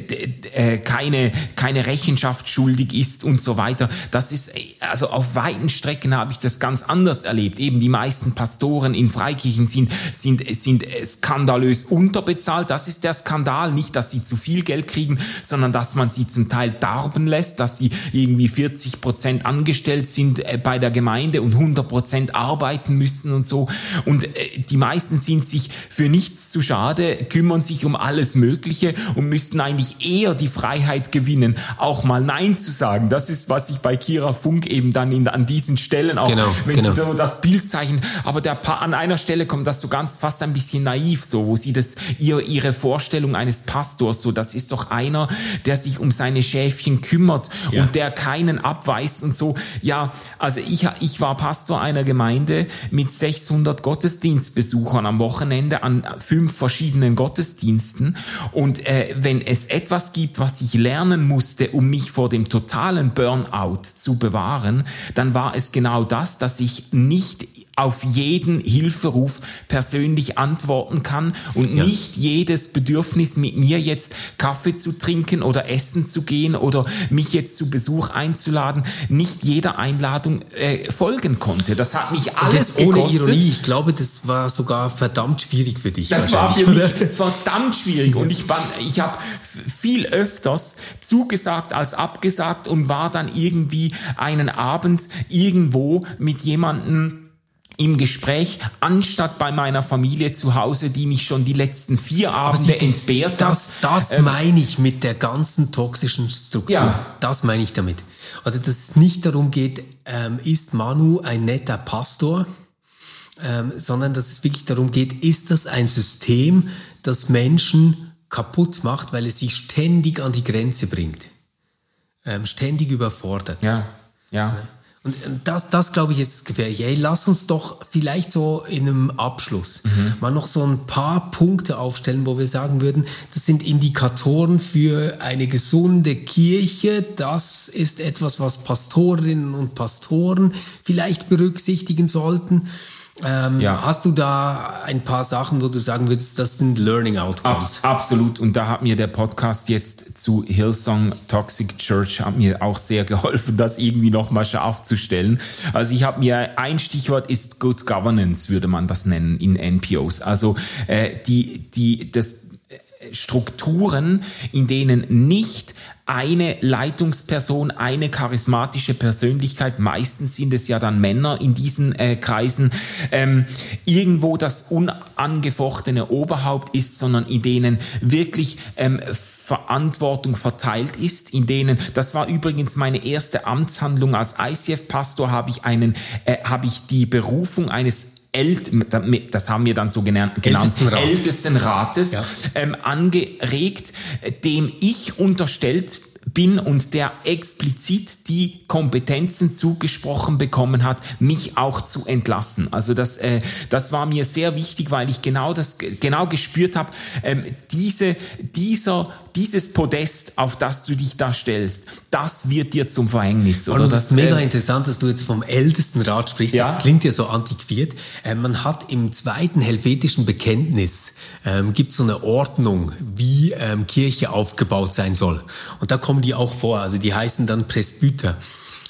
äh, keine, keine Rechenschaft schuldig ist und so weiter. Das ist, also auf weiten Strecken habe ich das ganz anders erlebt. Eben die meisten Pastoren in Freikirchen sind, sind, sind skandalös unterbezahlt. Das ist der Skandal. Nicht, dass sie zu viel Geld kriegen, sondern dass man sie zum Teil darben lässt, dass sie irgendwie 40 Prozent angestellt sind äh, bei der Gemeinde und 100 Prozent arbeiten müssen und so. Und äh, die meisten sind sich für nichts zu schade, kümmern sich um alles Mögliche und müssten eigentlich eher die Freiheit gewinnen, auch mal Nein zu sagen. Das ist, was ich bei Kira Funk eben dann in, an diesen Stellen auch, genau, wenn genau. sie so das Bild zeichnen, aber der, an einer Stelle kommt das so ganz fast ein bisschen naiv, so, wo sie das, ihr, ihre Vorstellung eines Pastors, so, das ist doch einer, der sich um seine Schäfchen kümmert ja. und der keinen abweist und so. Ja, also ich, ich war Pastor einer Gemeinde mit 600 Gottesdienstbesuchern am Wochenende an fünf verschiedenen Gottesdiensten. Und äh, wenn es etwas gibt, was ich lernen musste, um mich vor dem totalen Burnout zu bewahren, dann war es genau das, dass ich nicht auf jeden Hilferuf persönlich antworten kann und ja. nicht jedes Bedürfnis mit mir jetzt Kaffee zu trinken oder essen zu gehen oder mich jetzt zu Besuch einzuladen, nicht jeder Einladung äh, folgen konnte. Das hat mich alles das ohne Ironie. Ich glaube, das war sogar verdammt schwierig für dich. Das war für mich verdammt schwierig und ich war, ich habe viel öfters zugesagt als abgesagt und war dann irgendwie einen Abend irgendwo mit jemandem im Gespräch, anstatt bei meiner Familie zu Hause, die mich schon die letzten vier Abende entbehrt hat. Das, das ähm, meine ich mit der ganzen toxischen Struktur. Ja. Das meine ich damit. Also, dass es nicht darum geht, ähm, ist Manu ein netter Pastor, ähm, sondern dass es wirklich darum geht, ist das ein System, das Menschen kaputt macht, weil es sie ständig an die Grenze bringt. Ähm, ständig überfordert. Ja, ja. Und das, das glaube ich, ist gefährlich. Hey, lass uns doch vielleicht so in einem Abschluss mhm. mal noch so ein paar Punkte aufstellen, wo wir sagen würden, das sind Indikatoren für eine gesunde Kirche. Das ist etwas, was Pastorinnen und Pastoren vielleicht berücksichtigen sollten. Ähm, ja. Hast du da ein paar Sachen, wo du sagen würdest, das sind Learning Outcomes? Abs absolut. Und da hat mir der Podcast jetzt zu Hillsong Toxic Church hat mir auch sehr geholfen, das irgendwie nochmal scharf zu stellen. Also ich habe mir ein Stichwort ist Good Governance, würde man das nennen in NPOs. Also äh, die die das äh, Strukturen, in denen nicht eine Leitungsperson, eine charismatische Persönlichkeit, meistens sind es ja dann Männer in diesen äh, Kreisen, ähm, irgendwo das unangefochtene Oberhaupt ist, sondern in denen wirklich ähm, Verantwortung verteilt ist, in denen, das war übrigens meine erste Amtshandlung. Als ICF-Pastor, habe ich einen, äh, habe ich die Berufung eines das haben wir dann so genannt, Ältestenrat. Ältestenrates ja. ähm, angeregt, dem ich unterstellt bin und der explizit die Kompetenzen zugesprochen bekommen hat, mich auch zu entlassen. Also das, äh, das war mir sehr wichtig, weil ich genau das genau gespürt habe, ähm, diese, dieser, dieses Podest, auf das du dich da stellst, das wird dir zum Verhängnis. Oder? Und das ist mega äh, interessant, dass du jetzt vom ältesten Rat sprichst. Ja? Das klingt ja so antiquiert. Äh, man hat im zweiten helvetischen Bekenntnis ähm, gibt so eine Ordnung, wie ähm, Kirche aufgebaut sein soll. Und da kommen die auch vor. Also die heißen dann Presbyter.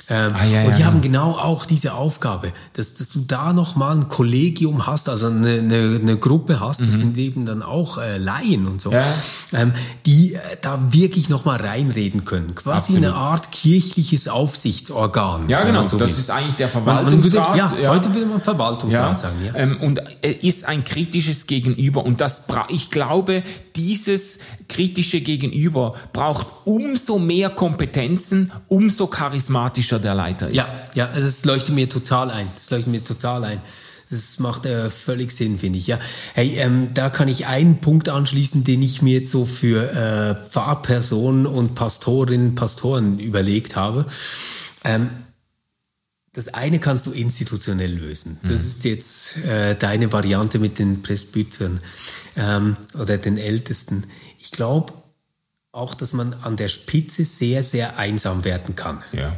Ähm, ah, ja, und die ja, haben genau auch diese Aufgabe, dass, dass du da nochmal ein Kollegium hast, also eine, eine, eine Gruppe hast, das mhm. sind eben dann auch äh, Laien und so, ja. ähm, die äh, da wirklich nochmal reinreden können. Quasi Absolut. eine Art kirchliches Aufsichtsorgan. Ja, genau, so das will. ist eigentlich der Verwaltungsrat. Man, würde, ja, heute würde man Verwaltungsrat sagen. Ja. Ähm, und äh, ist ein kritisches Gegenüber. Und das ich glaube, dieses kritische Gegenüber braucht umso mehr Kompetenzen, umso charismatischer der Leiter ist. Ja, ja, das leuchtet mir total ein. Das leuchtet mir total ein. Das macht äh, völlig Sinn, finde ich. Ja, hey, ähm, da kann ich einen Punkt anschließen, den ich mir jetzt so für äh, Pfarrpersonen und Pastorinnen, Pastoren überlegt habe. Ähm, das eine kannst du institutionell lösen. Das mhm. ist jetzt äh, deine Variante mit den Presbytern ähm, oder den Ältesten. Ich glaube auch, dass man an der Spitze sehr, sehr einsam werden kann. Ja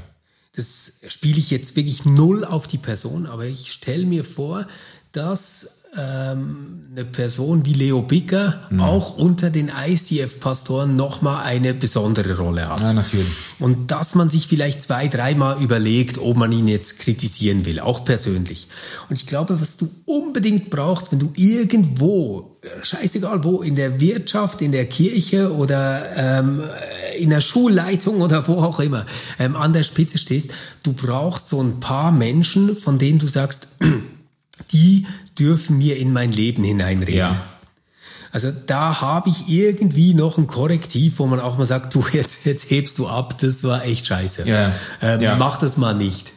das spiele ich jetzt wirklich null auf die Person, aber ich stelle mir vor, dass ähm, eine Person wie Leo Bicker mhm. auch unter den ICF-Pastoren nochmal eine besondere Rolle hat. Ja, natürlich. Und dass man sich vielleicht zwei, dreimal überlegt, ob man ihn jetzt kritisieren will, auch persönlich. Und ich glaube, was du unbedingt brauchst, wenn du irgendwo, scheißegal wo, in der Wirtschaft, in der Kirche oder ähm, in der Schulleitung oder wo auch immer ähm, an der Spitze stehst, du brauchst so ein paar Menschen, von denen du sagst, [CLEARS THROAT] die dürfen mir in mein Leben hineinreden. Ja. Also da habe ich irgendwie noch ein Korrektiv, wo man auch mal sagt, du jetzt, jetzt hebst du ab, das war echt scheiße. Ja. Ähm, ja. Mach das mal nicht.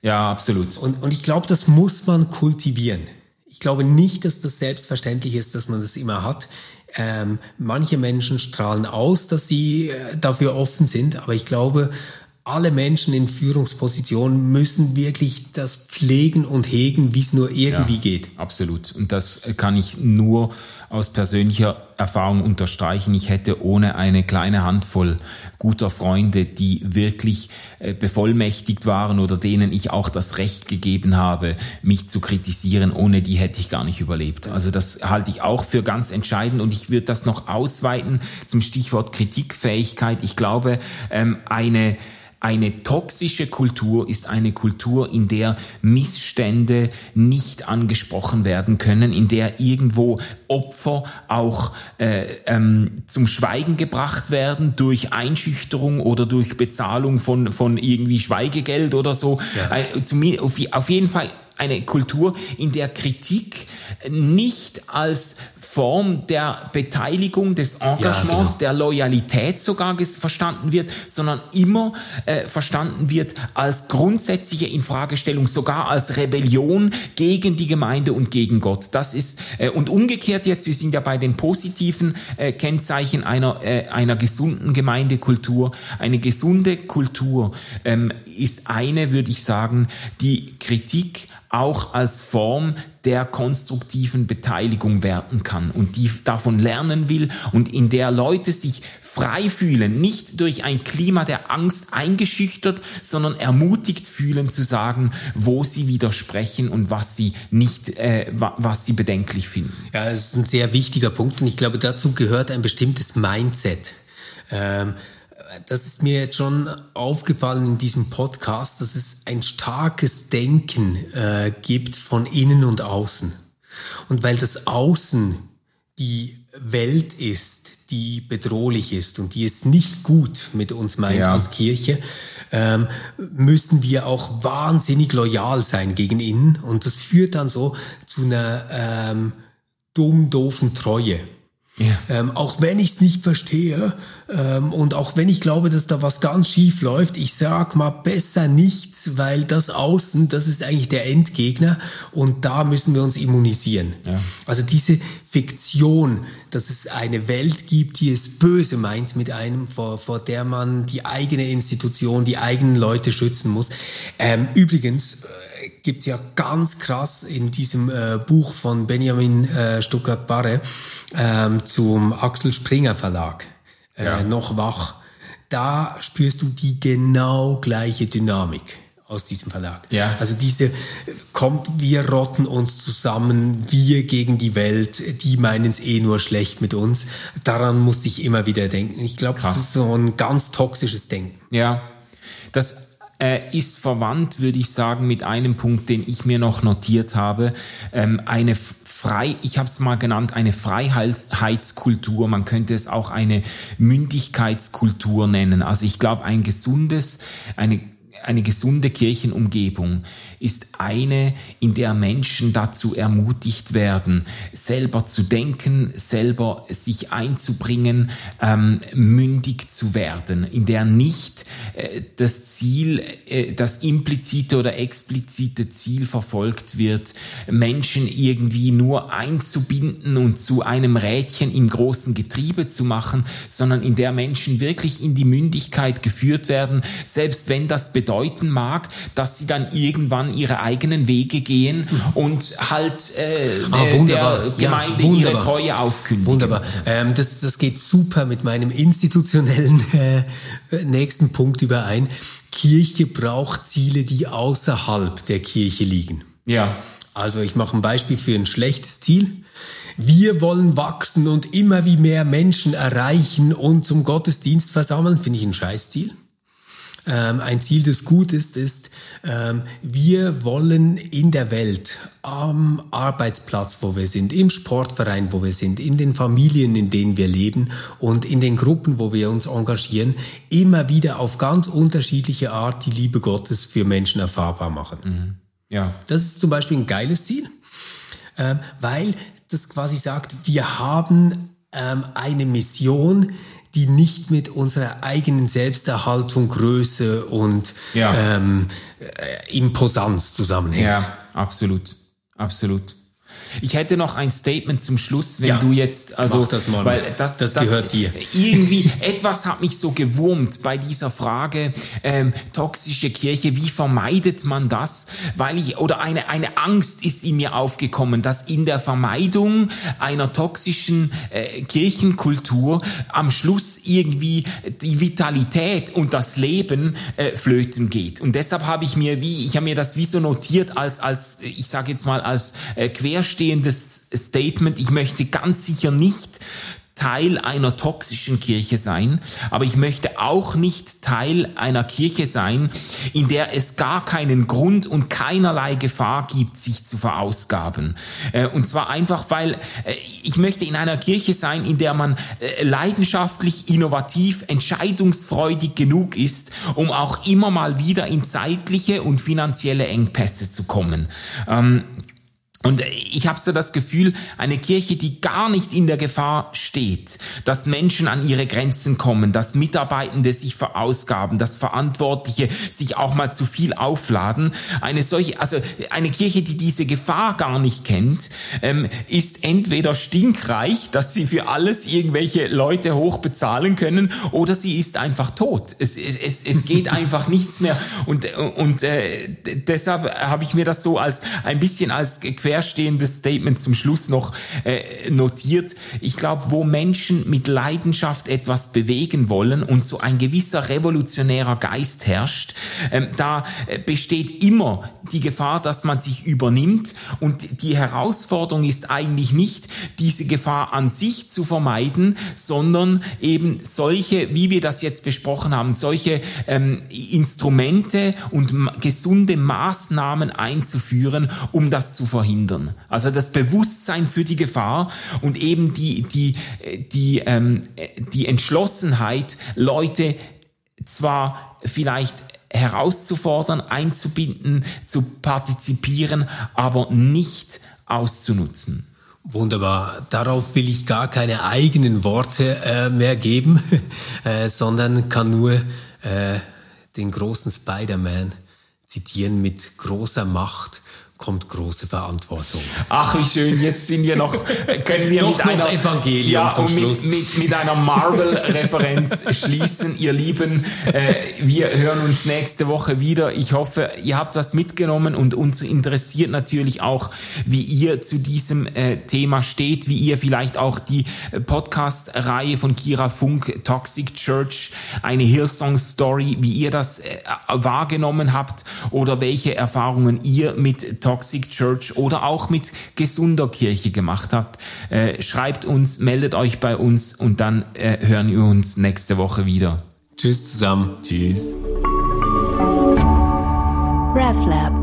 Ja, absolut. Und, und ich glaube, das muss man kultivieren. Ich glaube nicht, dass das selbstverständlich ist, dass man das immer hat. Ähm, manche Menschen strahlen aus, dass sie äh, dafür offen sind, aber ich glaube, alle Menschen in Führungspositionen müssen wirklich das pflegen und hegen, wie es nur irgendwie ja, geht. Absolut. Und das kann ich nur aus persönlicher Erfahrung unterstreichen. Ich hätte ohne eine kleine Handvoll guter Freunde, die wirklich äh, bevollmächtigt waren oder denen ich auch das Recht gegeben habe, mich zu kritisieren, ohne die hätte ich gar nicht überlebt. Also das halte ich auch für ganz entscheidend und ich würde das noch ausweiten zum Stichwort Kritikfähigkeit. Ich glaube, ähm, eine eine toxische Kultur ist eine Kultur, in der Missstände nicht angesprochen werden können, in der irgendwo Opfer auch äh, ähm, zum Schweigen gebracht werden durch Einschüchterung oder durch Bezahlung von, von irgendwie Schweigegeld oder so. Ja. Äh, auf jeden Fall eine Kultur, in der Kritik nicht als Form der Beteiligung, des Engagements, ja, genau. der Loyalität sogar verstanden wird, sondern immer äh, verstanden wird als grundsätzliche Infragestellung, sogar als Rebellion gegen die Gemeinde und gegen Gott. Das ist äh, und umgekehrt jetzt, wir sind ja bei den positiven äh, Kennzeichen einer äh, einer gesunden Gemeindekultur. Eine gesunde Kultur ähm, ist eine, würde ich sagen, die Kritik auch als Form der konstruktiven Beteiligung werden kann und die davon lernen will und in der Leute sich frei fühlen, nicht durch ein Klima der Angst eingeschüchtert, sondern ermutigt fühlen zu sagen, wo sie widersprechen und was sie nicht, äh, was sie bedenklich finden. Ja, das ist ein sehr wichtiger Punkt und ich glaube, dazu gehört ein bestimmtes Mindset. Ähm, das ist mir jetzt schon aufgefallen in diesem Podcast, dass es ein starkes Denken äh, gibt von innen und außen. Und weil das Außen die Welt ist, die bedrohlich ist und die es nicht gut mit uns meint ja. als Kirche, ähm, müssen wir auch wahnsinnig loyal sein gegen innen. Und das führt dann so zu einer ähm, dumm, doofen Treue. Ja. Ähm, auch wenn ich es nicht verstehe ähm, und auch wenn ich glaube, dass da was ganz schief läuft, ich sag mal besser nichts, weil das Außen, das ist eigentlich der Endgegner und da müssen wir uns immunisieren. Ja. Also diese Fiktion, dass es eine Welt gibt, die es böse meint mit einem, vor, vor der man die eigene Institution, die eigenen Leute schützen muss. Ähm, übrigens, gibt's ja ganz krass in diesem äh, Buch von Benjamin äh, Stuttgart-Barre ähm, zum Axel Springer Verlag, äh, ja. noch wach. Da spürst du die genau gleiche Dynamik aus diesem Verlag. Ja. Also diese kommt, wir rotten uns zusammen, wir gegen die Welt, die meinen es eh nur schlecht mit uns. Daran musste ich immer wieder denken. Ich glaube, das ist so ein ganz toxisches Denken. Ja, das äh, ist verwandt, würde ich sagen, mit einem Punkt, den ich mir noch notiert habe. Ähm, eine frei, ich habe es mal genannt, eine Freiheitskultur. Man könnte es auch eine Mündigkeitskultur nennen. Also ich glaube, ein gesundes, eine eine gesunde Kirchenumgebung ist eine, in der Menschen dazu ermutigt werden, selber zu denken, selber sich einzubringen, ähm, mündig zu werden, in der nicht äh, das Ziel, äh, das implizite oder explizite Ziel verfolgt wird, Menschen irgendwie nur einzubinden und zu einem Rädchen im großen Getriebe zu machen, sondern in der Menschen wirklich in die Mündigkeit geführt werden, selbst wenn das bedeuten mag, dass sie dann irgendwann ihre eigenen Wege gehen und halt äh, ah, der Gemeinde ja, ihre Treue aufkündigen. Wunderbar. Ähm, das, das geht super mit meinem institutionellen [LAUGHS] äh, nächsten Punkt überein. Kirche braucht Ziele, die außerhalb der Kirche liegen. Ja. Also ich mache ein Beispiel für ein schlechtes Ziel. Wir wollen wachsen und immer wie mehr Menschen erreichen und zum Gottesdienst versammeln, finde ich ein Scheißziel. Ähm, ein Ziel des Gutes ist, ähm, wir wollen in der Welt, am Arbeitsplatz, wo wir sind, im Sportverein, wo wir sind, in den Familien, in denen wir leben und in den Gruppen, wo wir uns engagieren, immer wieder auf ganz unterschiedliche Art die Liebe Gottes für Menschen erfahrbar machen. Mhm. Ja. Das ist zum Beispiel ein geiles Ziel, ähm, weil das quasi sagt, wir haben eine Mission, die nicht mit unserer eigenen Selbsterhaltung, Größe und ja. ähm, äh, Imposanz zusammenhängt. Ja, absolut, absolut. Ich hätte noch ein Statement zum Schluss, wenn ja, du jetzt, also, das mal, weil das, das, das gehört dir. Irgendwie [LAUGHS] etwas hat mich so gewurmt bei dieser Frage ähm, toxische Kirche. Wie vermeidet man das? Weil ich oder eine eine Angst ist in mir aufgekommen, dass in der Vermeidung einer toxischen äh, Kirchenkultur am Schluss irgendwie die Vitalität und das Leben äh, flöten geht. Und deshalb habe ich mir wie ich habe mir das wie so notiert als als ich sage jetzt mal als äh, Querstellung feststehendes Statement. Ich möchte ganz sicher nicht Teil einer toxischen Kirche sein, aber ich möchte auch nicht Teil einer Kirche sein, in der es gar keinen Grund und keinerlei Gefahr gibt, sich zu verausgaben. Äh, und zwar einfach, weil äh, ich möchte in einer Kirche sein, in der man äh, leidenschaftlich, innovativ, entscheidungsfreudig genug ist, um auch immer mal wieder in zeitliche und finanzielle Engpässe zu kommen. Ähm, und ich habe so das Gefühl, eine Kirche, die gar nicht in der Gefahr steht, dass Menschen an ihre Grenzen kommen, dass Mitarbeitende sich verausgaben, dass Verantwortliche sich auch mal zu viel aufladen. Eine solche, also eine Kirche, die diese Gefahr gar nicht kennt, ähm, ist entweder stinkreich, dass sie für alles irgendwelche Leute hoch bezahlen können, oder sie ist einfach tot. Es, es, es geht [LAUGHS] einfach nichts mehr. Und, und äh, deshalb habe ich mir das so als ein bisschen als querstehendes Statement zum Schluss noch äh, notiert. Ich glaube, wo Menschen mit Leidenschaft etwas bewegen wollen und so ein gewisser revolutionärer Geist herrscht, ähm, da äh, besteht immer die Gefahr, dass man sich übernimmt und die Herausforderung ist eigentlich nicht, diese Gefahr an sich zu vermeiden, sondern eben solche, wie wir das jetzt besprochen haben, solche ähm, Instrumente und gesunde Maßnahmen einzuführen, um das zu verhindern verhindern. Also das Bewusstsein für die Gefahr und eben die, die, die, ähm, die Entschlossenheit, Leute zwar vielleicht herauszufordern, einzubinden, zu partizipieren, aber nicht auszunutzen. Wunderbar. Darauf will ich gar keine eigenen Worte äh, mehr geben, [LAUGHS] äh, sondern kann nur äh, den großen Spider-Man zitieren mit großer Macht kommt große Verantwortung. Ach, wie schön. Jetzt sind wir noch, können wir mit einer, Evangelium ja, Schluss. Mit, mit, mit einer Marvel-Referenz [LAUGHS] schließen, ihr Lieben. Äh, wir hören uns nächste Woche wieder. Ich hoffe, ihr habt was mitgenommen und uns interessiert natürlich auch, wie ihr zu diesem äh, Thema steht, wie ihr vielleicht auch die Podcast-Reihe von Kira Funk, Toxic Church, eine Hillsong Story, wie ihr das äh, wahrgenommen habt oder welche Erfahrungen ihr mit Toxic Church oder auch mit gesunder Kirche gemacht habt. Äh, schreibt uns, meldet euch bei uns und dann äh, hören wir uns nächste Woche wieder. Tschüss zusammen. Tschüss. RefLab